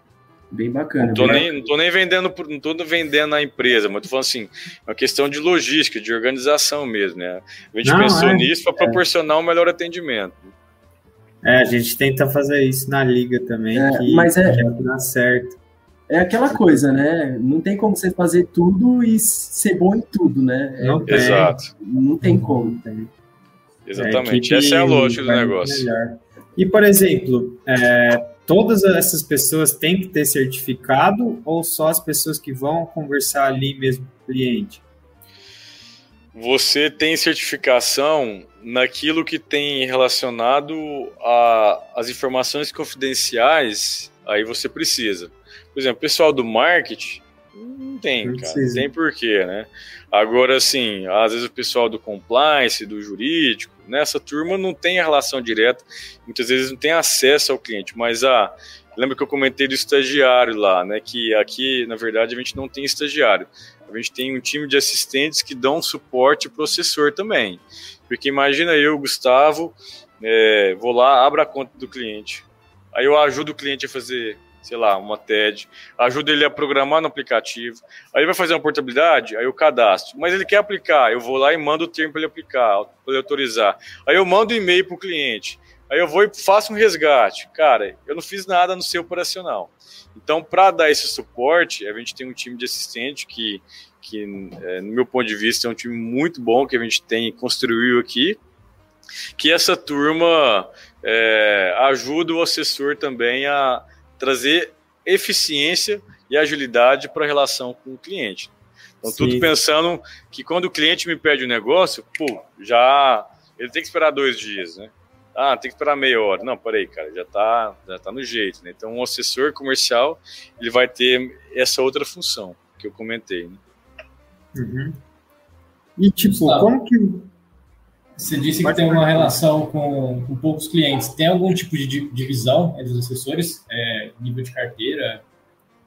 Bem bacana. Não tô, nem, não tô nem vendendo, não tô vendendo a empresa, mas tô falando assim, é uma questão de logística, de organização mesmo, né? A gente não, pensou é, nisso para é. proporcionar um melhor atendimento. É, a gente tenta fazer isso na liga também, é, que, mas é, que dá certo. É aquela coisa, né? Não tem como você fazer tudo e ser bom em tudo, né? Não tem. Exato. Não tem como. Tem. Exatamente. Essa é a lógica do negócio. Melhor. E, por exemplo, é, todas essas pessoas têm que ter certificado ou só as pessoas que vão conversar ali mesmo com o cliente? Você tem certificação naquilo que tem relacionado às informações confidenciais, aí você precisa. Por exemplo, pessoal do marketing, não tem, cara. Não tem porquê, né? Agora, assim, às vezes o pessoal do compliance, do jurídico, nessa turma não tem a relação direta, muitas vezes não tem acesso ao cliente, mas a. Ah, lembra que eu comentei do estagiário lá, né? Que aqui, na verdade, a gente não tem estagiário. A gente tem um time de assistentes que dão suporte para o assessor também. Porque imagina eu, Gustavo, é, vou lá, abro a conta do cliente. Aí eu ajudo o cliente a fazer, sei lá, uma TED, ajudo ele a programar no aplicativo. Aí vai fazer uma portabilidade, aí eu cadastro. Mas ele quer aplicar, eu vou lá e mando o termo para ele aplicar, para ele autorizar. Aí eu mando um e-mail para o cliente. Aí eu vou e faço um resgate. Cara, eu não fiz nada no seu operacional. Então, para dar esse suporte, a gente tem um time de assistente que, que é, no meu ponto de vista, é um time muito bom que a gente tem construiu aqui. Que essa turma é, ajuda o assessor também a trazer eficiência e agilidade para a relação com o cliente. Então, Sim. tudo pensando que quando o cliente me pede o um negócio, pô, já ele tem que esperar dois dias, né? Ah, tem que esperar meia hora. Não, peraí, cara, já tá, já tá no jeito, né? Então, um assessor comercial, ele vai ter essa outra função que eu comentei, né? Uhum. E, tipo, como que... Você disse que tem uma relação com, com poucos clientes. Tem algum tipo de divisão entre os assessores? É, nível de carteira?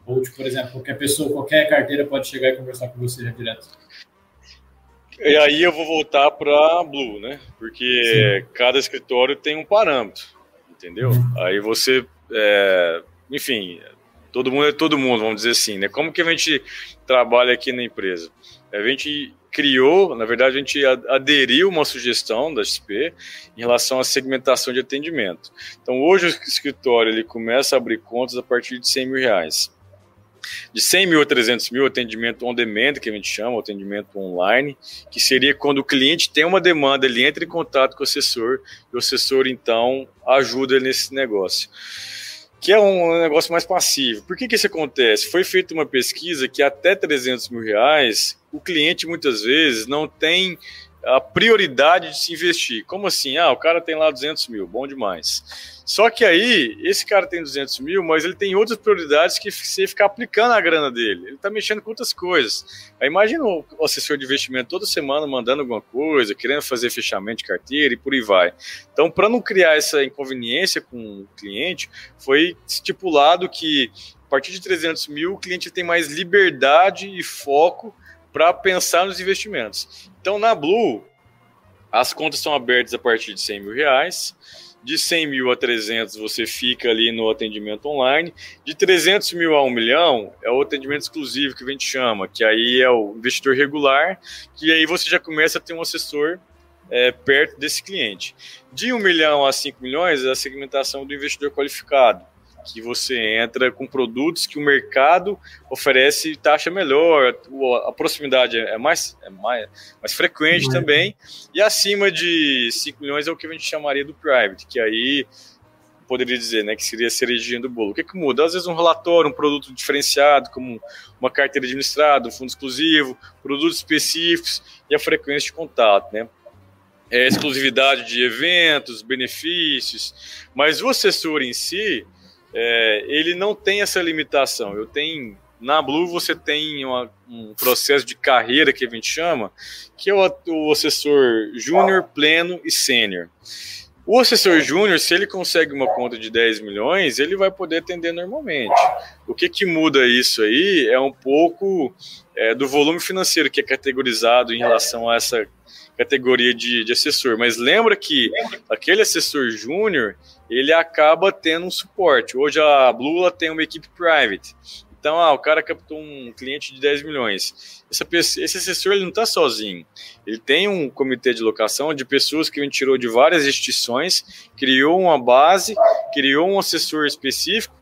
Ou, tipo, por exemplo, qualquer pessoa, qualquer carteira pode chegar e conversar com você já direto? E aí eu vou voltar para Blue, né? Porque Sim. cada escritório tem um parâmetro, entendeu? Uhum. Aí você, é, enfim, todo mundo é todo mundo, vamos dizer assim, né? Como que a gente trabalha aqui na empresa? A gente criou, na verdade, a gente aderiu uma sugestão da XP em relação à segmentação de atendimento. Então, hoje o escritório ele começa a abrir contas a partir de 100 mil reais de 100 mil a 300 mil, atendimento on demand, que a gente chama, atendimento online, que seria quando o cliente tem uma demanda, ele entra em contato com o assessor e o assessor, então, ajuda nesse negócio. Que é um negócio mais passivo. Por que, que isso acontece? Foi feita uma pesquisa que até 300 mil reais, o cliente muitas vezes não tem a prioridade de se investir. Como assim? Ah, o cara tem lá 200 mil, bom demais. Só que aí, esse cara tem 200 mil, mas ele tem outras prioridades que você ficar aplicando a grana dele. Ele está mexendo com outras coisas. Aí imagina o assessor de investimento toda semana mandando alguma coisa, querendo fazer fechamento de carteira e por aí vai. Então, para não criar essa inconveniência com o cliente, foi estipulado que a partir de 300 mil, o cliente tem mais liberdade e foco para pensar nos investimentos. Então, na Blue, as contas são abertas a partir de 100 mil reais. De 100 mil a 300 você fica ali no atendimento online. De 300 mil a 1 milhão é o atendimento exclusivo que a gente chama, que aí é o investidor regular, que aí você já começa a ter um assessor é, perto desse cliente. De 1 milhão a 5 milhões é a segmentação do investidor qualificado que você entra com produtos que o mercado oferece taxa melhor, a proximidade é mais, é mais, mais frequente uhum. também, e acima de 5 milhões é o que a gente chamaria do private, que aí poderia dizer, né, que seria a cerejinha do bolo. O que, que muda? Às vezes um relatório, um produto diferenciado, como uma carteira administrada, um fundo exclusivo, produtos específicos e a frequência de contato, né? É, exclusividade de eventos, benefícios, mas o assessor em si, é, ele não tem essa limitação. Eu tenho na Blue você tem uma, um processo de carreira que a gente chama, que é o, o assessor júnior, pleno e sênior. O assessor júnior, se ele consegue uma conta de 10 milhões, ele vai poder atender normalmente. O que, que muda isso aí é um pouco é, do volume financeiro que é categorizado em relação a essa categoria de, de assessor. Mas lembra que aquele assessor júnior, ele acaba tendo um suporte. Hoje a Blue tem uma equipe private. Então, ah, o cara captou um cliente de 10 milhões. Essa, esse assessor ele não está sozinho. Ele tem um comitê de locação de pessoas que ele tirou de várias instituições, criou uma base, criou um assessor específico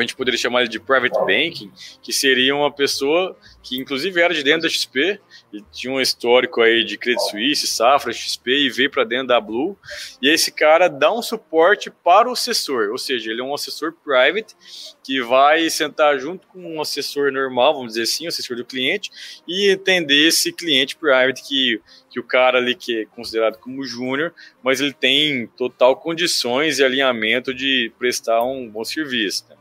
a gente poderia chamar ele de private banking, que seria uma pessoa que inclusive era de dentro da XP, e tinha um histórico aí de Credit Suisse, Safra, XP e veio para dentro da Blue. E esse cara dá um suporte para o assessor, ou seja, ele é um assessor private que vai sentar junto com um assessor normal, vamos dizer assim, o assessor do cliente, e entender esse cliente private que, que o cara ali que é considerado como júnior, mas ele tem total condições e alinhamento de prestar um bom serviço. Né?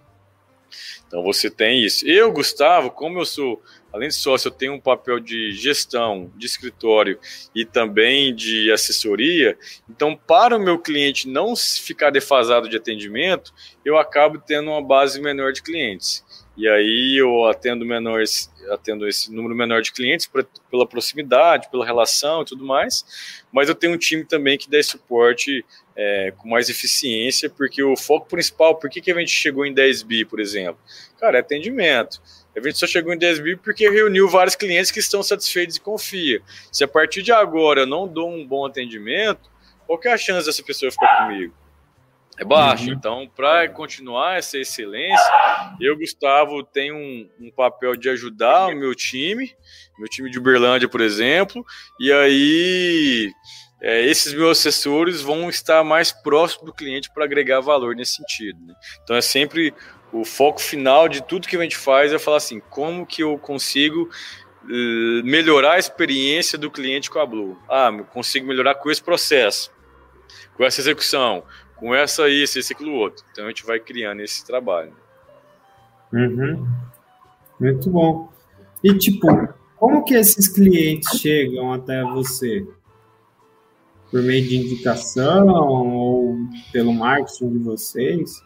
Então você tem isso. Eu, Gustavo, como eu sou, além de sócio, eu tenho um papel de gestão, de escritório e também de assessoria. Então, para o meu cliente não ficar defasado de atendimento, eu acabo tendo uma base menor de clientes. E aí eu atendo menores, atendo esse número menor de clientes pra, pela proximidade, pela relação e tudo mais, mas eu tenho um time também que dá suporte é, com mais eficiência, porque o foco principal, por que, que a gente chegou em 10 bi, por exemplo? Cara, é atendimento. A gente só chegou em 10 bi porque reuniu vários clientes que estão satisfeitos e confia. Se a partir de agora eu não dou um bom atendimento, qual que é a chance dessa pessoa ficar comigo? É baixo. Uhum. Então, para continuar essa excelência, eu, Gustavo, tenho um, um, papel de ajudar o meu time, meu time de Uberlândia, por exemplo, e aí é, esses meus assessores vão estar mais próximos do cliente para agregar valor nesse sentido. Né? Então, é sempre o foco final de tudo que a gente faz é falar assim, como que eu consigo uh, melhorar a experiência do cliente com a Blue? Ah, consigo melhorar com esse processo, com essa execução, com essa isso, esse aquilo outro. Então a gente vai criando esse trabalho. Uhum. Muito bom. E tipo, como que esses clientes chegam até você? Por meio de indicação ou pelo marketing de vocês?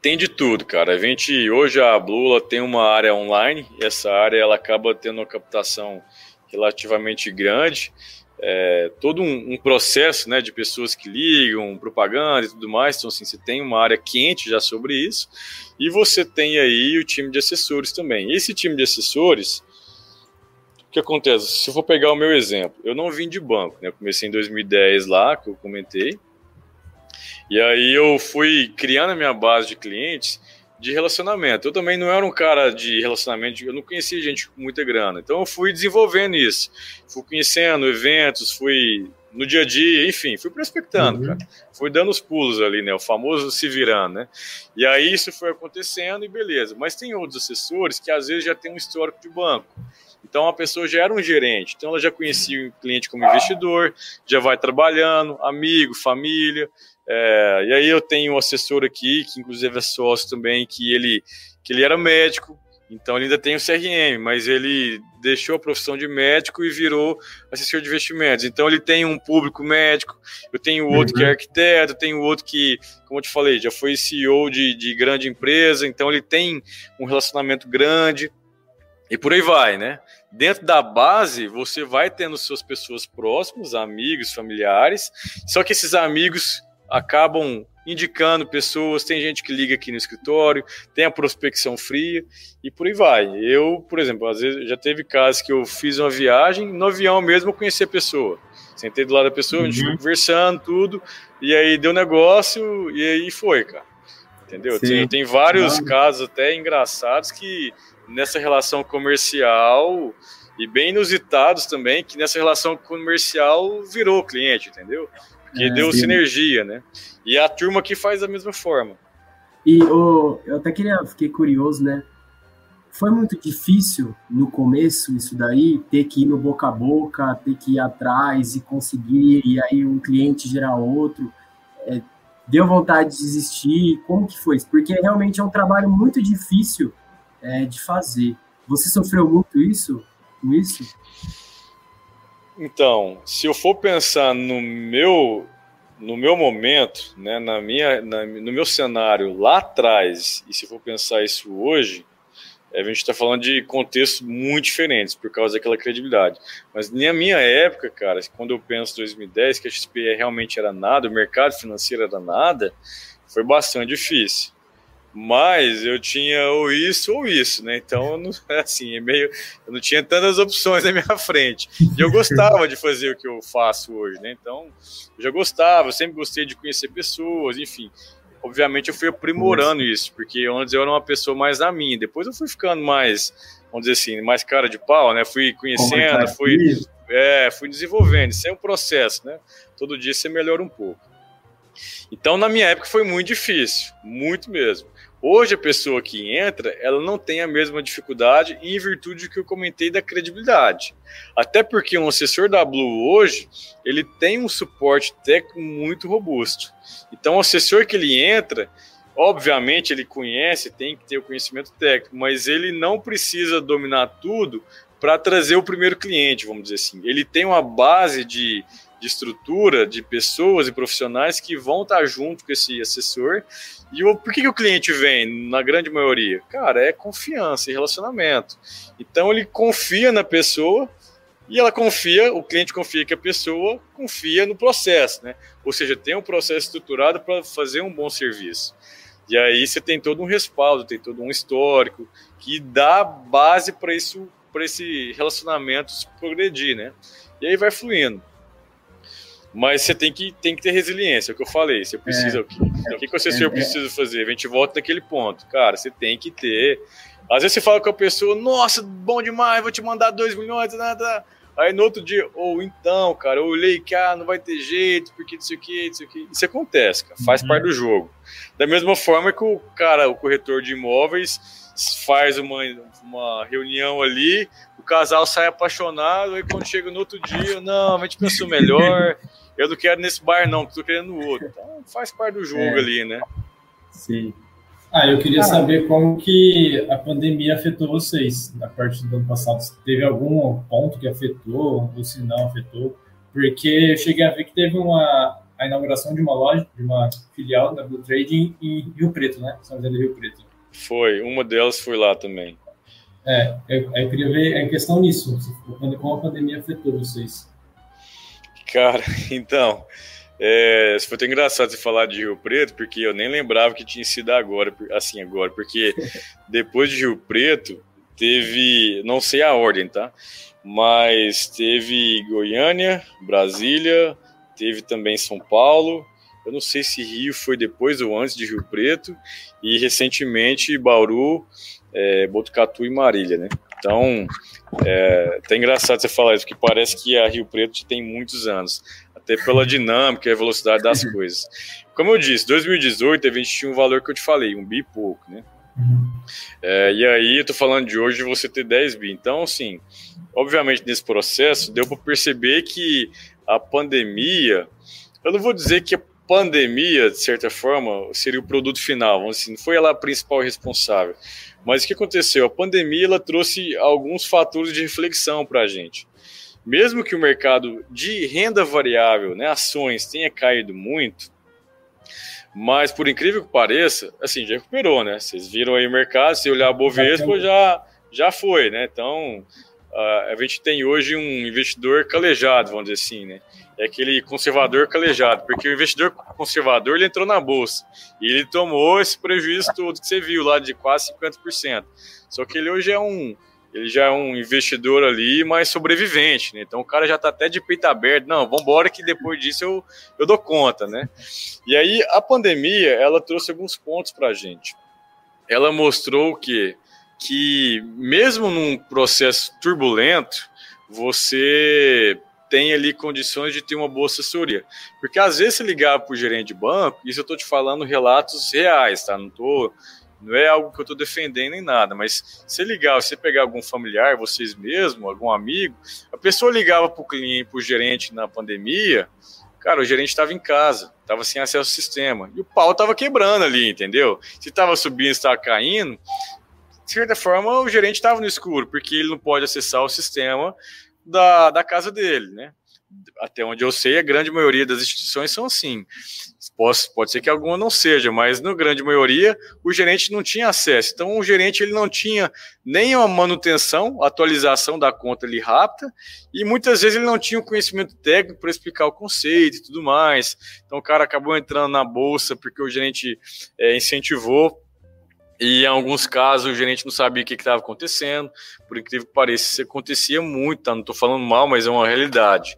Tem de tudo, cara. A gente hoje a Blula tem uma área online e essa área ela acaba tendo uma captação relativamente grande. É, todo um, um, processo né, de pessoas que ligam, propaganda e tudo mais. Então, assim, você tem uma área quente já sobre isso. E você tem aí o time de assessores também. Esse time de assessores, o que acontece? Se eu for pegar o meu exemplo, eu não vim de banco, né? Eu comecei em 2010 lá, que eu comentei. E aí eu fui criando a minha base de clientes de relacionamento. Eu também não era um cara de relacionamento, eu não conhecia gente com muita grana. Então eu fui desenvolvendo isso. Fui conhecendo eventos, fui no dia a dia, enfim, fui prospectando, uhum. cara. Fui dando os pulos ali, né? O famoso se virando, né? E aí isso foi acontecendo e beleza. Mas tem outros assessores que às vezes já tem um histórico de banco. Então a pessoa já era um gerente, então ela já conhecia o cliente como investidor, já vai trabalhando, amigo, família. É, e aí eu tenho um assessor aqui, que inclusive é sócio também, que ele, que ele era médico, então ele ainda tem o CRM, mas ele deixou a profissão de médico e virou assessor de investimentos. Então ele tem um público médico, eu tenho outro uhum. que é uhum. arquiteto, tenho outro que, como eu te falei, já foi CEO de, de grande empresa, então ele tem um relacionamento grande e por aí vai, né? Dentro da base, você vai tendo suas pessoas próximas, amigos, familiares, só que esses amigos acabam indicando pessoas, tem gente que liga aqui no escritório, tem a prospecção fria e por aí vai. Eu, por exemplo, às vezes já teve casos que eu fiz uma viagem, no avião mesmo eu conheci a pessoa. Sentei do lado da pessoa, uhum. a gente ficou conversando, tudo, e aí deu negócio, e aí foi, cara. Entendeu? Tem, tem, vários casos até engraçados que nessa relação comercial e bem inusitados também, que nessa relação comercial virou cliente, entendeu? Porque é, deu sim. sinergia, né? E a turma que faz da mesma forma. E oh, eu até queria, fiquei curioso, né? Foi muito difícil no começo isso daí, ter que ir no boca a boca, ter que ir atrás e conseguir, e aí um cliente gerar outro. É, deu vontade de desistir? Como que foi? Porque realmente é um trabalho muito difícil é, de fazer. Você sofreu muito isso com isso? Então, se eu for pensar no meu no meu momento, né, na minha, na, no meu cenário lá atrás, e se for pensar isso hoje, é, a gente está falando de contextos muito diferentes por causa daquela credibilidade. Mas na minha época, cara, quando eu penso 2010, que a XP realmente era nada, o mercado financeiro era nada, foi bastante difícil. Mas eu tinha ou isso ou isso, né? Então, não, assim, é meio, eu não tinha tantas opções na minha frente. E eu gostava de fazer o que eu faço hoje, né? Então, eu já gostava, eu sempre gostei de conhecer pessoas, enfim. Obviamente, eu fui aprimorando isso, porque antes eu era uma pessoa mais na minha. Depois eu fui ficando mais, vamos dizer assim, mais cara de pau, né? Fui conhecendo, fui, é, fui desenvolvendo. Isso é um processo, né? Todo dia você melhora um pouco. Então, na minha época, foi muito difícil, muito mesmo. Hoje a pessoa que entra, ela não tem a mesma dificuldade em virtude do que eu comentei da credibilidade. Até porque um assessor da Blue hoje, ele tem um suporte técnico muito robusto. Então o assessor que ele entra, obviamente ele conhece, tem que ter o conhecimento técnico, mas ele não precisa dominar tudo para trazer o primeiro cliente, vamos dizer assim. Ele tem uma base de, de estrutura, de pessoas e profissionais que vão estar junto com esse assessor. E o, por que, que o cliente vem, na grande maioria? Cara, é confiança e relacionamento. Então ele confia na pessoa e ela confia, o cliente confia que a pessoa confia no processo, né? Ou seja, tem um processo estruturado para fazer um bom serviço. E aí você tem todo um respaldo, tem todo um histórico que dá base para isso, para esse relacionamento se progredir, né? E aí vai fluindo. Mas você tem que, tem que ter resiliência, é o que eu falei. Você precisa. É, o que, é, o que, que o assessor é, é, precisa fazer? A gente volta naquele ponto. Cara, você tem que ter. Às vezes você fala com a pessoa, nossa, bom demais, vou te mandar 2 milhões, nada. Aí no outro dia, ou oh, então, cara, eu olhei que ah, não vai ter jeito, porque isso aqui, isso aqui. Isso acontece, cara, faz uhum. parte do jogo. Da mesma forma que o cara, o corretor de imóveis, faz uma, uma reunião ali, o casal sai apaixonado, aí quando chega no outro dia, não, a gente pensou melhor, eu não quero nesse bar não, tô querendo no outro. Então faz parte do jogo é. ali, né? Sim. Ah, eu queria saber como que a pandemia afetou vocês na parte do ano passado. Se teve algum ponto que afetou, ou se não afetou, porque eu cheguei a ver que teve uma a inauguração de uma loja, de uma filial da Blue Trading em Rio Preto, né? São José do Rio Preto. Foi, uma delas foi lá também. É, eu, eu queria ver a questão nisso, como a pandemia afetou vocês. Cara, então, é, foi até engraçado você falar de Rio Preto, porque eu nem lembrava que tinha sido agora, assim, agora, porque depois de Rio Preto, teve, não sei a ordem, tá? Mas teve Goiânia, Brasília, teve também São Paulo, eu não sei se Rio foi depois ou antes de Rio Preto, e recentemente Bauru, é, Botucatu e Marília, né? Então, é até engraçado você falar isso, porque parece que a Rio Preto tem muitos anos até pela dinâmica e a velocidade das coisas. Como eu disse, 2018 a gente tinha um valor que eu te falei, um bi e pouco, né? É, e aí, eu tô falando de hoje você ter 10 bi. Então, assim, obviamente nesse processo deu para perceber que a pandemia, eu não vou dizer que a pandemia, de certa forma, seria o produto final, assim, não foi ela a principal responsável. Mas o que aconteceu? A pandemia ela trouxe alguns fatores de reflexão para a gente mesmo que o mercado de renda variável, né, ações, tenha caído muito, mas por incrível que pareça, assim, já recuperou, né? Vocês viram aí o mercado, se olhar a Bovespa, já, já foi, né? Então, a gente tem hoje um investidor calejado, vamos dizer assim, né? É aquele conservador calejado, porque o investidor conservador ele entrou na bolsa e ele tomou esse prejuízo todo que você viu lá de quase 50%. Só que ele hoje é um ele já é um investidor ali, mais sobrevivente, né? Então o cara já tá até de peito aberto, não, vamos embora que depois disso eu, eu dou conta, né? E aí a pandemia, ela trouxe alguns pontos para a gente. Ela mostrou que, que mesmo num processo turbulento, você tem ali condições de ter uma boa assessoria. Porque às vezes você ligar para o gerente de banco, isso eu estou te falando relatos reais, tá? Não estou não é algo que eu estou defendendo nem nada, mas se ligar, você pegar algum familiar, vocês mesmos, algum amigo, a pessoa ligava para o cliente, para o gerente na pandemia, cara, o gerente estava em casa, estava sem acesso ao sistema, e o pau estava quebrando ali, entendeu? Se estava subindo, estava caindo, de certa forma o gerente estava no escuro, porque ele não pode acessar o sistema da, da casa dele, né? Até onde eu sei, a grande maioria das instituições são assim. Pode, pode ser que alguma não seja, mas na grande maioria o gerente não tinha acesso. Então o gerente ele não tinha nem uma manutenção, atualização da conta ali rápida, e muitas vezes ele não tinha o conhecimento técnico para explicar o conceito e tudo mais. Então o cara acabou entrando na bolsa porque o gerente é, incentivou. E em alguns casos o gerente não sabia o que estava acontecendo, por incrível que pareça, isso acontecia muito, tá? Não estou falando mal, mas é uma realidade.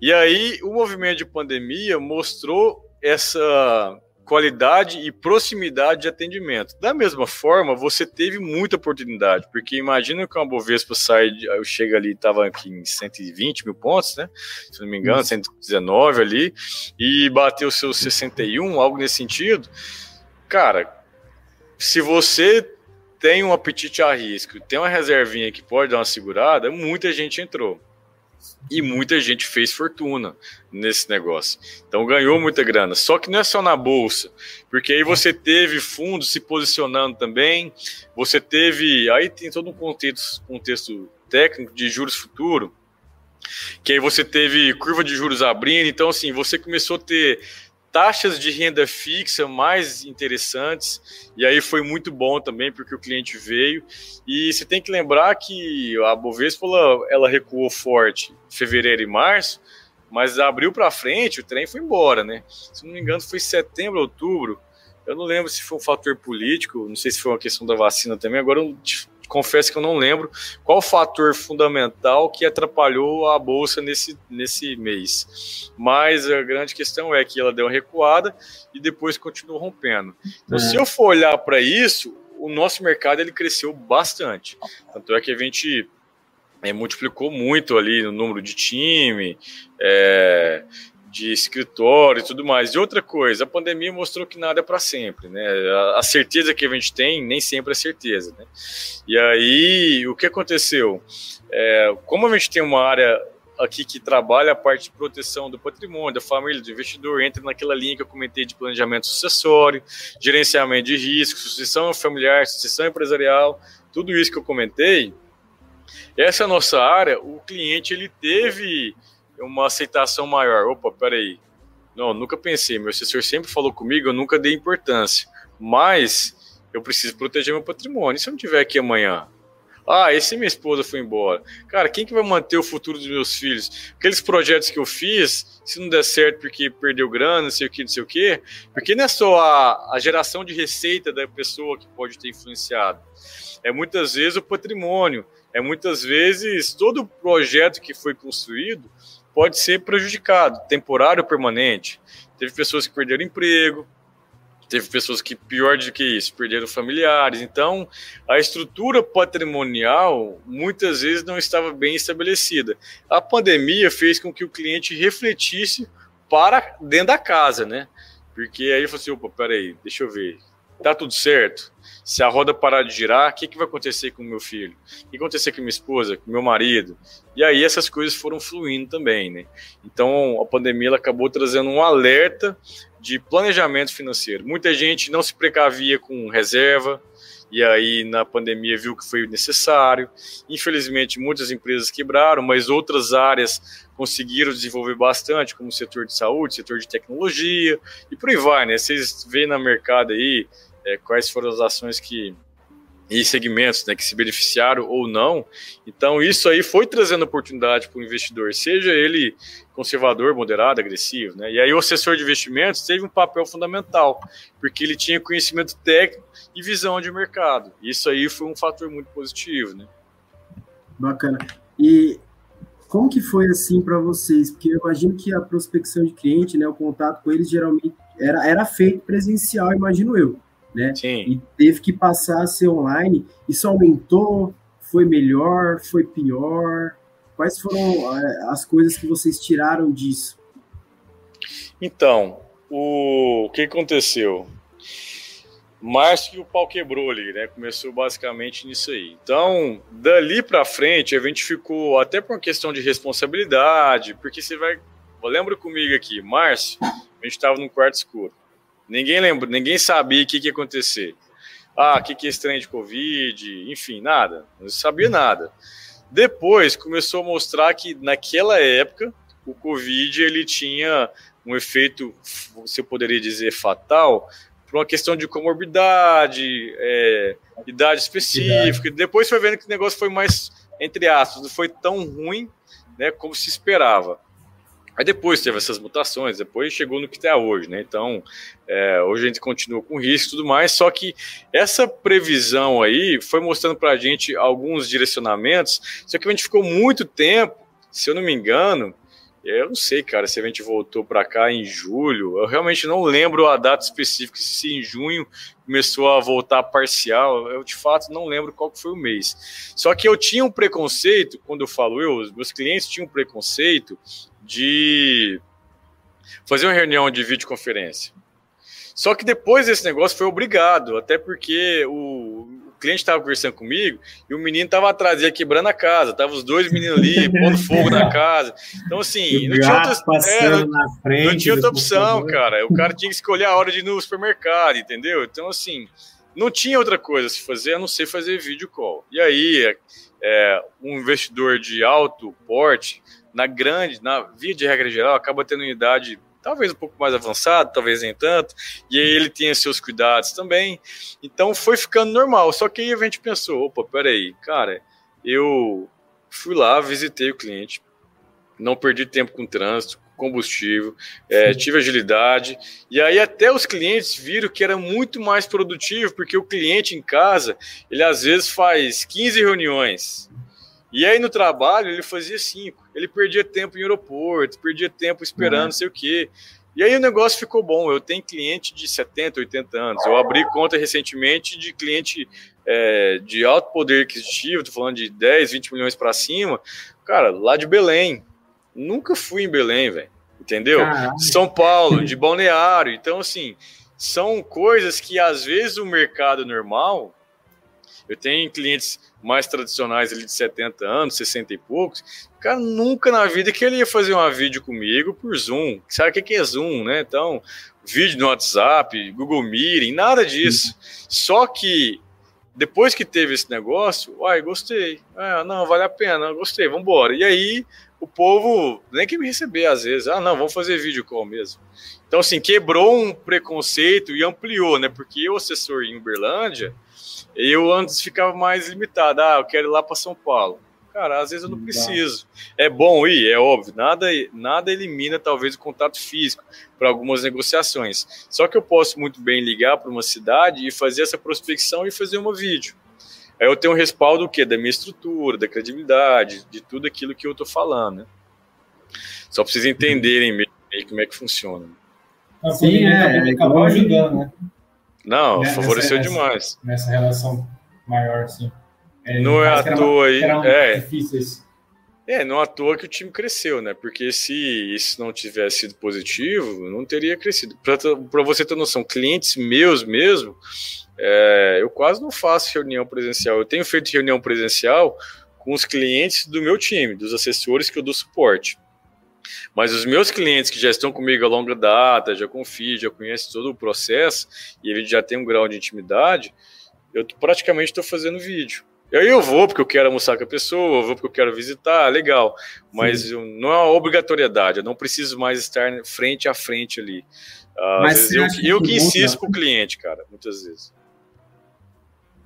E aí o movimento de pandemia mostrou essa qualidade e proximidade de atendimento. Da mesma forma, você teve muita oportunidade, porque imagina que uma Bovespa sai, eu chego ali, estava aqui em 120 mil pontos, né? Se não me engano, 119 ali, e bateu seus 61, algo nesse sentido. Cara, se você tem um apetite a risco, tem uma reservinha que pode dar uma segurada, muita gente entrou. E muita gente fez fortuna nesse negócio. Então ganhou muita grana. Só que não é só na bolsa, porque aí você teve fundos se posicionando também. Você teve. Aí tem todo um contexto, contexto técnico de juros futuro. que aí você teve curva de juros abrindo, então assim, você começou a ter taxas de renda fixa mais interessantes, e aí foi muito bom também, porque o cliente veio, e você tem que lembrar que a Bovespa, ela, ela recuou forte em fevereiro e março, mas abriu para frente, o trem foi embora, né? Se não me engano, foi setembro, outubro, eu não lembro se foi um fator político, não sei se foi uma questão da vacina também, agora eu confesso que eu não lembro qual o fator fundamental que atrapalhou a bolsa nesse, nesse mês. Mas a grande questão é que ela deu uma recuada e depois continuou rompendo. Então, é. se eu for olhar para isso, o nosso mercado ele cresceu bastante. Tanto é que a gente é, multiplicou muito ali no número de time, é, de escritório e tudo mais. E outra coisa, a pandemia mostrou que nada é para sempre, né? A, certeza que a gente tem nem sempre é certeza, né? E aí, o que aconteceu? É, como a gente tem uma área aqui que trabalha a parte de proteção do patrimônio, da família, do investidor, entra naquela linha que eu comentei de planejamento sucessório, gerenciamento de risco, sucessão familiar, sucessão empresarial, tudo isso que eu comentei. Essa nossa área, o cliente ele teve uma aceitação maior. Opa, peraí. Não, nunca pensei. Meu assessor sempre falou comigo, eu nunca dei importância. Mas eu preciso proteger meu patrimônio. E se eu não tiver aqui amanhã? Ah, esse minha esposa foi embora. Cara, quem que vai manter o futuro dos meus filhos? Aqueles projetos que eu fiz, se não der certo porque perdeu grana, não sei o que, não sei o que, porque não é só a, a geração de receita da pessoa que pode ter influenciado. É muitas vezes o patrimônio, é muitas vezes todo o projeto que foi construído pode ser prejudicado, temporário ou permanente. Teve pessoas que perderam emprego, teve pessoas que, pior do que isso, perderam familiares. Então, a estrutura patrimonial muitas vezes não estava bem estabelecida. A pandemia fez com que o cliente refletisse para dentro da casa, né? Porque aí ele falou assim: opa, peraí, deixa eu ver, tá tudo certo? Se a roda parar de girar, o que, que vai acontecer com o meu filho? O que vai acontecer com minha esposa, com meu marido? E aí essas coisas foram fluindo também, né? Então a pandemia ela acabou trazendo um alerta de planejamento financeiro. Muita gente não se precavia com reserva, e aí na pandemia viu que foi necessário. Infelizmente, muitas empresas quebraram, mas outras áreas conseguiram desenvolver bastante, como o setor de saúde, setor de tecnologia e por aí vai, né? Vocês veem no mercado aí é, quais foram as ações que e segmentos né, que se beneficiaram ou não. Então, isso aí foi trazendo oportunidade para o investidor, seja ele conservador, moderado, agressivo. Né? E aí, o assessor de investimentos teve um papel fundamental, porque ele tinha conhecimento técnico e visão de mercado. Isso aí foi um fator muito positivo. Né? Bacana. E como que foi assim para vocês? Porque eu imagino que a prospecção de cliente, né, o contato com eles geralmente era, era feito presencial, imagino eu né? Sim. E teve que passar a ser online. Isso aumentou? Foi melhor? Foi pior? Quais foram é, as coisas que vocês tiraram disso? Então, o, o que aconteceu? Março que o pau quebrou ali, né? Começou basicamente nisso aí. Então, dali para frente, a gente ficou até por uma questão de responsabilidade, porque você vai. Lembra comigo aqui, março, a gente estava num quarto escuro. Ninguém lembra, ninguém sabia o que, que ia acontecer. Ah, o que, que é esse trem de Covid, enfim, nada. Não sabia nada. Depois começou a mostrar que naquela época o Covid ele tinha um efeito, você poderia dizer, fatal, por uma questão de comorbidade, é, idade específica. Idade. Depois foi vendo que o negócio foi mais, entre aspas, não foi tão ruim né, como se esperava. Aí depois teve essas mutações, depois chegou no que está hoje, né? Então, é, hoje a gente continua com risco e tudo mais, só que essa previsão aí foi mostrando para a gente alguns direcionamentos, só que a gente ficou muito tempo, se eu não me engano, eu não sei, cara, se a gente voltou para cá em julho, eu realmente não lembro a data específica, se em junho começou a voltar parcial, eu de fato não lembro qual foi o mês. Só que eu tinha um preconceito, quando eu falo eu, meus clientes tinham um preconceito de fazer uma reunião de videoconferência. Só que depois desse negócio foi obrigado, até porque o, o cliente estava conversando comigo e o menino estava atrás, ia quebrando a casa, tava os dois meninos ali, pondo fogo na casa. Então, assim, não tinha, outra, é, não, não tinha outra opção, cara. O cara tinha que escolher a hora de ir no supermercado, entendeu? Então, assim, não tinha outra coisa a se fazer a não ser fazer vídeo call. E aí, é, um investidor de alto porte na grande, na via de regra geral, acaba tendo uma idade talvez um pouco mais avançada, talvez nem tanto, e aí ele tinha seus cuidados também. Então foi ficando normal. Só que aí a gente pensou, opa, peraí, cara, eu fui lá, visitei o cliente, não perdi tempo com trânsito, combustível, é, tive agilidade. E aí até os clientes viram que era muito mais produtivo, porque o cliente em casa, ele às vezes faz 15 reuniões. E aí no trabalho ele fazia cinco. Ele perdia tempo em aeroporto, perdia tempo esperando, uhum. não sei o quê. E aí o negócio ficou bom. Eu tenho cliente de 70, 80 anos. Eu abri conta recentemente de cliente é, de alto poder aquisitivo, tô falando de 10, 20 milhões para cima. Cara, lá de Belém. Nunca fui em Belém, velho. Entendeu? Caramba. São Paulo, de Balneário. Então, assim, são coisas que às vezes o mercado normal. Eu tenho clientes mais tradicionais ali de 70 anos, 60 e poucos. Cara, nunca na vida que ele ia fazer uma vídeo comigo por Zoom. Sabe o que é Zoom, né? Então, vídeo no WhatsApp, Google Meeting, nada disso. Só que depois que teve esse negócio, uai, gostei. Ah, não, vale a pena, gostei, vamos embora. E aí o povo nem que me receber às vezes. Ah, não, vamos fazer vídeo call mesmo. Então, assim, quebrou um preconceito e ampliou, né? Porque eu, assessor em Uberlândia, eu antes ficava mais limitado. Ah, eu quero ir lá para São Paulo. Cara, às vezes eu não preciso. É bom ir, é óbvio. Nada, nada elimina, talvez, o contato físico para algumas negociações. Só que eu posso muito bem ligar para uma cidade e fazer essa prospecção e fazer uma vídeo. Aí eu tenho um respaldo o quê? Da minha estrutura, da credibilidade, de tudo aquilo que eu estou falando. Né? Só para vocês entenderem meio, meio como é que funciona. Sim, é, acabou ajudando, né? Não, nessa, favoreceu nessa, demais. Nessa relação maior, sim. É, não é à toa aí. É, difíceis. é, não é à toa que o time cresceu, né? Porque se isso não tivesse sido positivo, não teria crescido. Para você ter noção, clientes meus mesmo, é, eu quase não faço reunião presencial. Eu tenho feito reunião presencial com os clientes do meu time, dos assessores que eu dou suporte. Mas os meus clientes que já estão comigo a longa data, já confio, já conhecem todo o processo e ele já tem um grau de intimidade, eu praticamente estou fazendo vídeo. E aí eu vou porque eu quero almoçar com a pessoa, eu vou porque eu quero visitar, legal. Mas não é uma obrigatoriedade, eu não preciso mais estar frente a frente ali. Uh, Mas eu, eu que, que insisto com o cliente, cara, muitas vezes.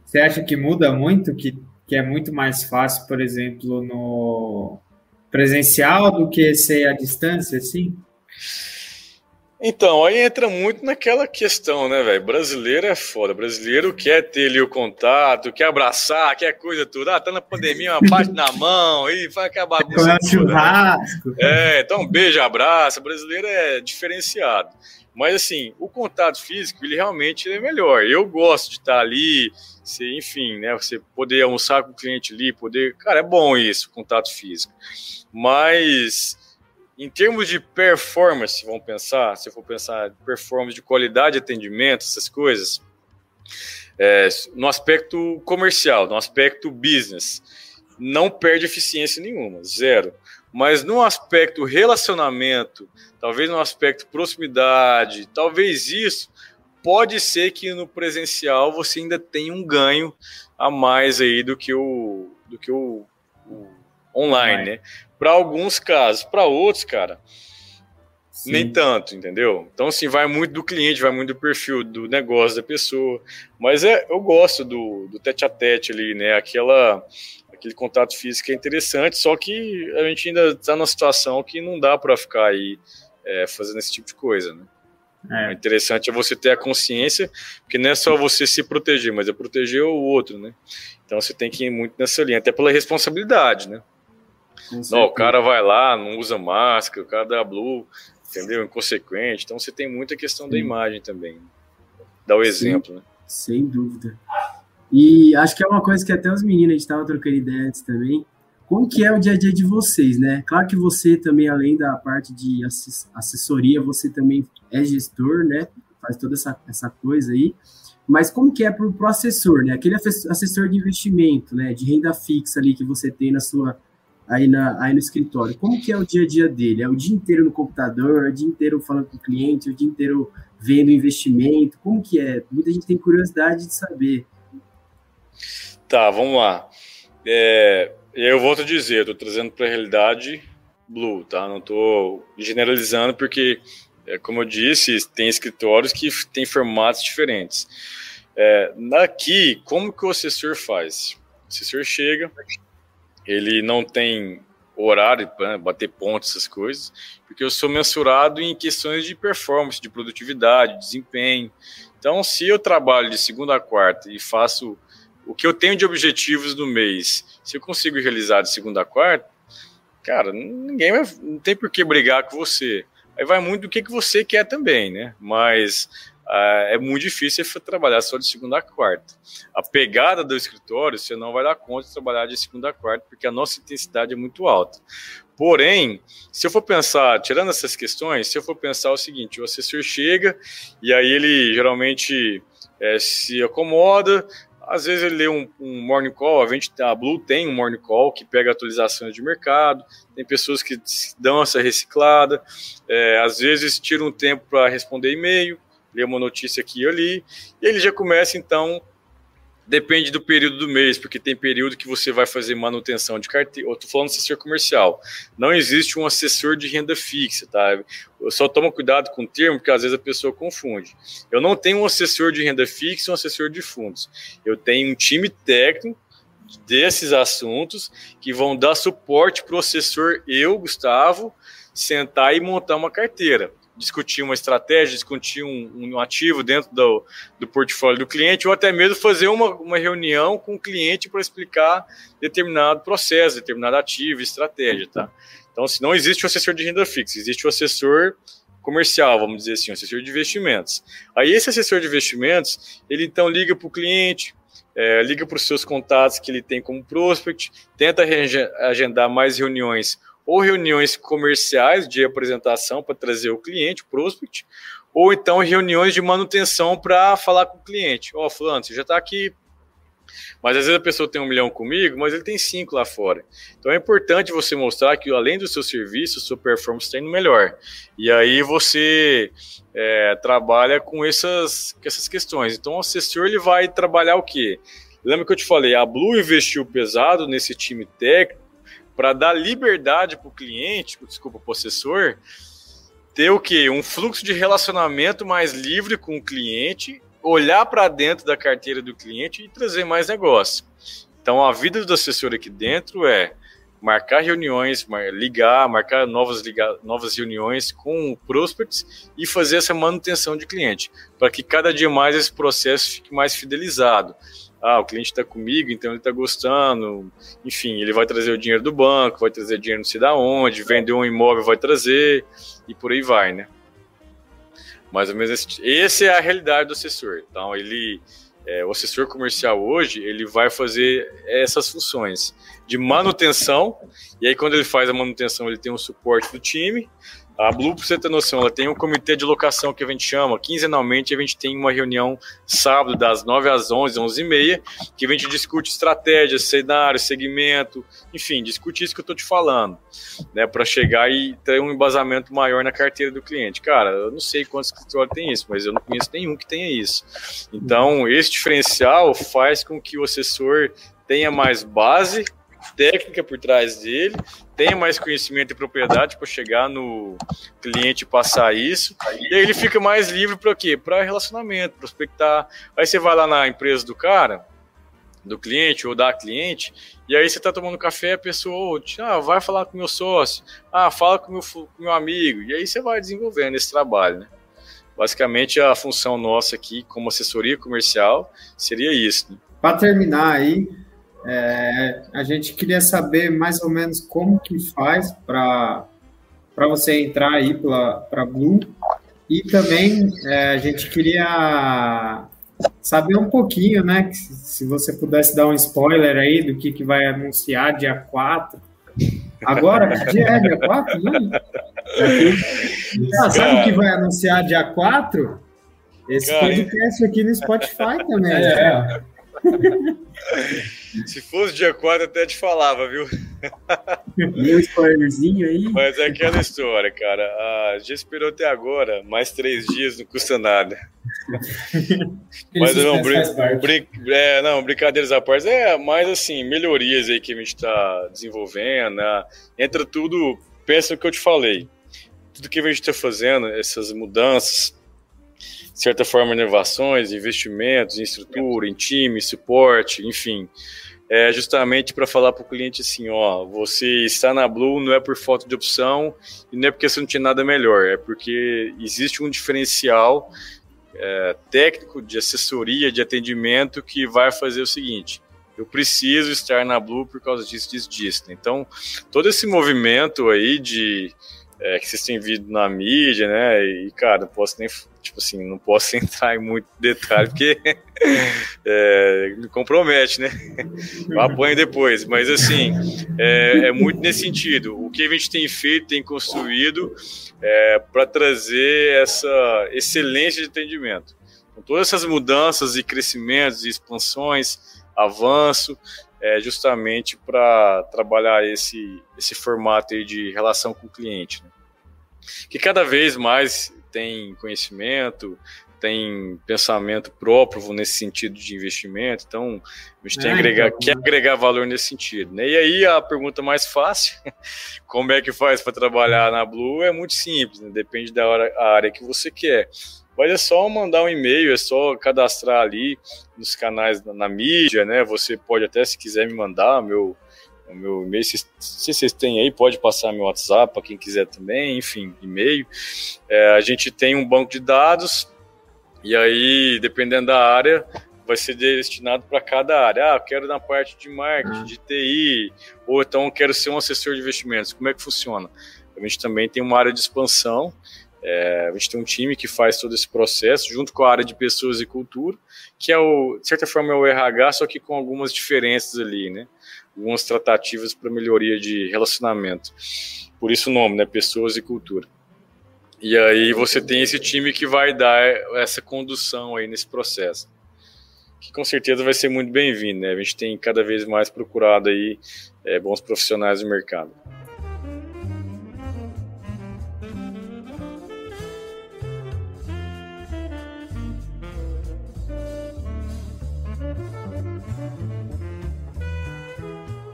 Você acha que muda muito, que, que é muito mais fácil, por exemplo, no presencial do que ser à distância, assim? Então, aí entra muito naquela questão, né, velho? Brasileiro é foda. Brasileiro quer ter ali o contato, quer abraçar, quer coisa tudo. Ah, tá na pandemia, uma parte na mão, aí vai acabar bagunça. Né? churrasco. Né? É, então beijo, abraço. Brasileiro é diferenciado. Mas, assim, o contato físico, ele realmente é melhor. Eu gosto de estar ali, você, enfim, né, você poder almoçar com o cliente ali, poder... Cara, é bom isso, contato físico. Mas em termos de performance, vamos pensar, se for pensar performance de qualidade de atendimento, essas coisas, é, no aspecto comercial, no aspecto business, não perde eficiência nenhuma, zero. Mas no aspecto relacionamento, talvez no aspecto proximidade, talvez isso pode ser que no presencial você ainda tenha um ganho a mais aí do que o do que o, o online, né? Para alguns casos, para outros, cara, Sim. nem tanto, entendeu? Então, assim, vai muito do cliente, vai muito do perfil, do negócio da pessoa. Mas é, eu gosto do, do tete a tete ali, né? Aquela, aquele contato físico é interessante, só que a gente ainda está numa situação que não dá para ficar aí é, fazendo esse tipo de coisa, né? É. O interessante é você ter a consciência, porque não é só você se proteger, mas é proteger o outro, né? Então você tem que ir muito nessa linha, até pela responsabilidade, né? Não, o cara vai lá, não usa máscara, o cara dá blue, entendeu? Inconsequente. Então você tem muita questão Sim. da imagem também. Dá o exemplo, Sim, né? Sem dúvida. E acho que é uma coisa que até os meninos, a gente estava trocando ideia antes também. Como que é o dia a dia de vocês, né? Claro que você também, além da parte de assessoria, você também é gestor, né? Faz toda essa, essa coisa aí. Mas como que é para o assessor, né? Aquele assessor de investimento, né? De renda fixa ali que você tem na sua, aí, na, aí no escritório. Como que é o dia a dia dele? É o dia inteiro no computador, é o dia inteiro falando com o cliente, é o dia inteiro vendo investimento? Como que é? Muita gente tem curiosidade de saber. Tá, vamos lá. É, eu volto a dizer, estou trazendo para a realidade Blue, tá? Não estou generalizando porque, é, como eu disse, tem escritórios que têm formatos diferentes. É, aqui, como que o assessor faz? O assessor chega, ele não tem horário para bater pontos, essas coisas, porque eu sou mensurado em questões de performance, de produtividade, desempenho. Então, se eu trabalho de segunda a quarta e faço o que eu tenho de objetivos no mês, se eu consigo realizar de segunda a quarta, cara, ninguém vai, não tem por que brigar com você. Aí vai muito do que, que você quer também, né? Mas é muito difícil trabalhar só de segunda a quarta. A pegada do escritório, você não vai dar conta de trabalhar de segunda a quarta, porque a nossa intensidade é muito alta. Porém, se eu for pensar, tirando essas questões, se eu for pensar o seguinte, o assessor chega e aí ele geralmente é, se acomoda, às vezes ele lê um, um, morning call, a, gente, a Blue tem um morning call que pega atualizações de mercado, tem pessoas que dão essa reciclada, é, às vezes tira um tempo para responder e-mail, lê uma notícia aqui e ali, e ele já começa então Depende do período do mês, porque tem período que você vai fazer manutenção de carteira. Eu estou falando de assessor comercial. Não existe um assessor de renda fixa, tá? Eu só tomo cuidado com o termo, porque às vezes a pessoa confunde. Eu não tenho um assessor de renda fixa um assessor de fundos. Eu tenho um time técnico desses assuntos que vão dar suporte para o assessor, eu, Gustavo, sentar e montar uma carteira discutir uma estratégia, discutir um, um ativo dentro do, do, portfólio do cliente, ou até mesmo fazer uma, uma reunião com o cliente para explicar determinado processo, determinado ativo, estratégia, tá? Então, se não existe o assessor de renda fixa, existe o assessor comercial, vamos dizer assim, o assessor de investimentos. Aí esse assessor de investimentos, ele então liga para o cliente, é, liga para os seus contatos que ele tem como prospect, tenta agendar mais reuniões ou reuniões comerciais de apresentação para trazer o cliente, o prospect, ou então reuniões de manutenção para falar com o cliente. Ó, oh, fulano, você já está aqui, mas às vezes a pessoa tem um milhão comigo, mas ele tem cinco lá fora. Então é importante você mostrar que além do seu serviço, sua performance está indo melhor. E aí você é, trabalha com essas, com essas questões. Então o assessor ele vai trabalhar o quê? Lembra que eu te falei, a Blue investiu pesado nesse time técnico para dar liberdade para o cliente, desculpa, assessor, ter o quê? Um fluxo de relacionamento mais livre com o cliente, olhar para dentro da carteira do cliente e trazer mais negócio. Então, a vida do assessor aqui dentro é marcar reuniões, ligar, marcar novas, ligar, novas reuniões com prospects e fazer essa manutenção de cliente, para que cada dia mais esse processo fique mais fidelizado ah, o cliente está comigo, então ele está gostando, enfim, ele vai trazer o dinheiro do banco, vai trazer dinheiro não sei da onde, vender um imóvel vai trazer, e por aí vai, né? Mais ou menos esse, essa é a realidade do assessor. Então, ele, é, o assessor comercial hoje, ele vai fazer essas funções de manutenção, e aí quando ele faz a manutenção, ele tem o suporte do time, a Blue, para você ter noção, ela tem um comitê de locação que a gente chama, quinzenalmente a gente tem uma reunião sábado das 9 às 11, 11 e meia, que a gente discute estratégia, cenário, segmento, enfim, discute isso que eu estou te falando, né, para chegar e ter um embasamento maior na carteira do cliente. Cara, eu não sei quantos escritórios tem isso, mas eu não conheço nenhum que tenha isso. Então, esse diferencial faz com que o assessor tenha mais base técnica por trás dele, tenha mais conhecimento e propriedade para chegar no cliente e passar isso. E aí ele fica mais livre para quê? Para relacionamento, prospectar. Aí você vai lá na empresa do cara, do cliente ou da cliente, e aí você está tomando café, a pessoa, ah, vai falar com meu sócio, ah, fala com meu, com meu amigo, e aí você vai desenvolvendo esse trabalho, né? Basicamente, a função nossa aqui, como assessoria comercial, seria isso. Né? Para terminar aí, é, a gente queria saber mais ou menos como que faz para você entrar aí para Blue e também é, a gente queria saber um pouquinho, né? Se você pudesse dar um spoiler aí do que, que vai anunciar dia 4. Agora, que dia é dia 4? Né? Ah, sabe o que vai anunciar dia 4? Esse podcast aqui no Spotify também. É. Se fosse dia 4, até te falava, viu? Meu spoilerzinho aí. Mas é aquela história, cara. Ah, já esperou até agora, mais três dias não custa nada. Mas não, brin brin é, não, brincadeiras à parte. É mais assim, melhorias aí que a gente está desenvolvendo. Né? Entra tudo pensa no que eu te falei. Tudo que a gente está fazendo, essas mudanças, de certa forma, inovações, investimentos em estrutura, em time, suporte, enfim, é justamente para falar para o cliente assim, ó, você está na Blue não é por falta de opção e não é porque você não tinha nada melhor, é porque existe um diferencial é, técnico de assessoria, de atendimento que vai fazer o seguinte, eu preciso estar na Blue por causa disso, disso, disso. Então, todo esse movimento aí de é, que vocês têm visto na mídia, né? E, cara, não posso nem, tipo assim, não posso entrar em muito detalhe, porque é, me compromete, né? Eu apanho depois. Mas, assim, é, é, muito nesse sentido. O que a gente tem feito, tem construído é, para trazer essa excelência de atendimento. Com todas essas mudanças e crescimentos e expansões, avanço, é justamente para trabalhar esse, esse formato de relação com o cliente. Né? Que cada vez mais tem conhecimento, tem pensamento próprio nesse sentido de investimento, então a gente tem é, agregar, então, quer agregar valor nesse sentido. Né? E aí a pergunta mais fácil, como é que faz para trabalhar na Blue, é muito simples, né? depende da hora, área que você quer. Mas é só mandar um e-mail, é só cadastrar ali nos canais na, na mídia, né? Você pode até, se quiser, me mandar meu, o meu e-mail. Se, se, vocês têm aí, pode passar meu WhatsApp para quem quiser também, enfim, e-mail. É, a gente tem um banco de dados, e aí, dependendo da área, vai ser destinado para cada área. Ah, quero na parte de marketing, de TI, ou então quero ser um assessor de investimentos. Como é que funciona? A gente também tem uma área de expansão é, a gente tem um time que faz todo esse processo, junto com a área de pessoas e cultura, que é o, de certa forma, é o RH, só que com algumas diferenças ali, né? Algumas tratativas para melhoria de relacionamento. Por isso o nome, né? Pessoas e cultura. E aí você tem esse time que vai dar essa condução aí nesse processo. Que com certeza vai ser muito bem-vindo, né? A gente tem cada vez mais procurado aí é, bons profissionais no mercado.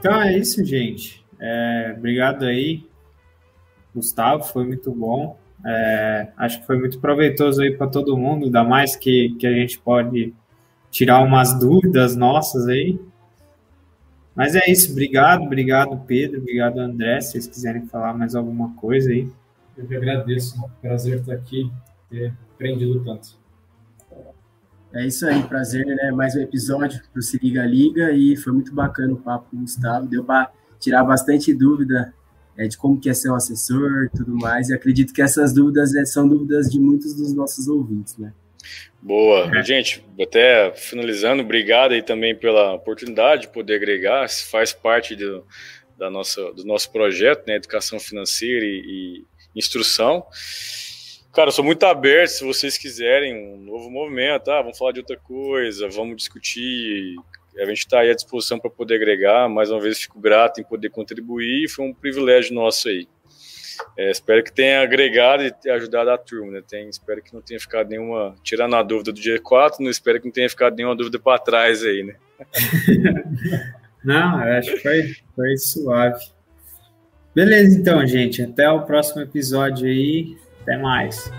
Então é isso, gente. É, obrigado aí, Gustavo, foi muito bom. É, acho que foi muito proveitoso aí para todo mundo, ainda mais que, que a gente pode tirar umas dúvidas nossas aí. Mas é isso, obrigado, obrigado Pedro, obrigado André, se vocês quiserem falar mais alguma coisa aí. Eu que agradeço, prazer estar aqui, ter aprendido tanto. É isso aí, prazer, né? Mais um episódio para o Se Liga Liga e foi muito bacana o papo com o Gustavo. Deu para tirar bastante dúvida é, de como que é ser um assessor e tudo mais. E acredito que essas dúvidas é, são dúvidas de muitos dos nossos ouvintes, né? Boa. É. Gente, até finalizando, obrigado aí também pela oportunidade de poder agregar, faz parte do, da nossa, do nosso projeto, né? Educação financeira e, e instrução. Cara, eu sou muito aberto, se vocês quiserem um novo movimento, ah, vamos falar de outra coisa, vamos discutir. A gente está aí à disposição para poder agregar. Mais uma vez, fico grato em poder contribuir. Foi um privilégio nosso aí. É, espero que tenha agregado e ajudado a turma. Né? Tem, espero que não tenha ficado nenhuma. Tirando a dúvida do dia 4, não espero que não tenha ficado nenhuma dúvida para trás aí, né? não, acho que foi, foi suave. Beleza, então, gente. Até o próximo episódio aí. Até mais.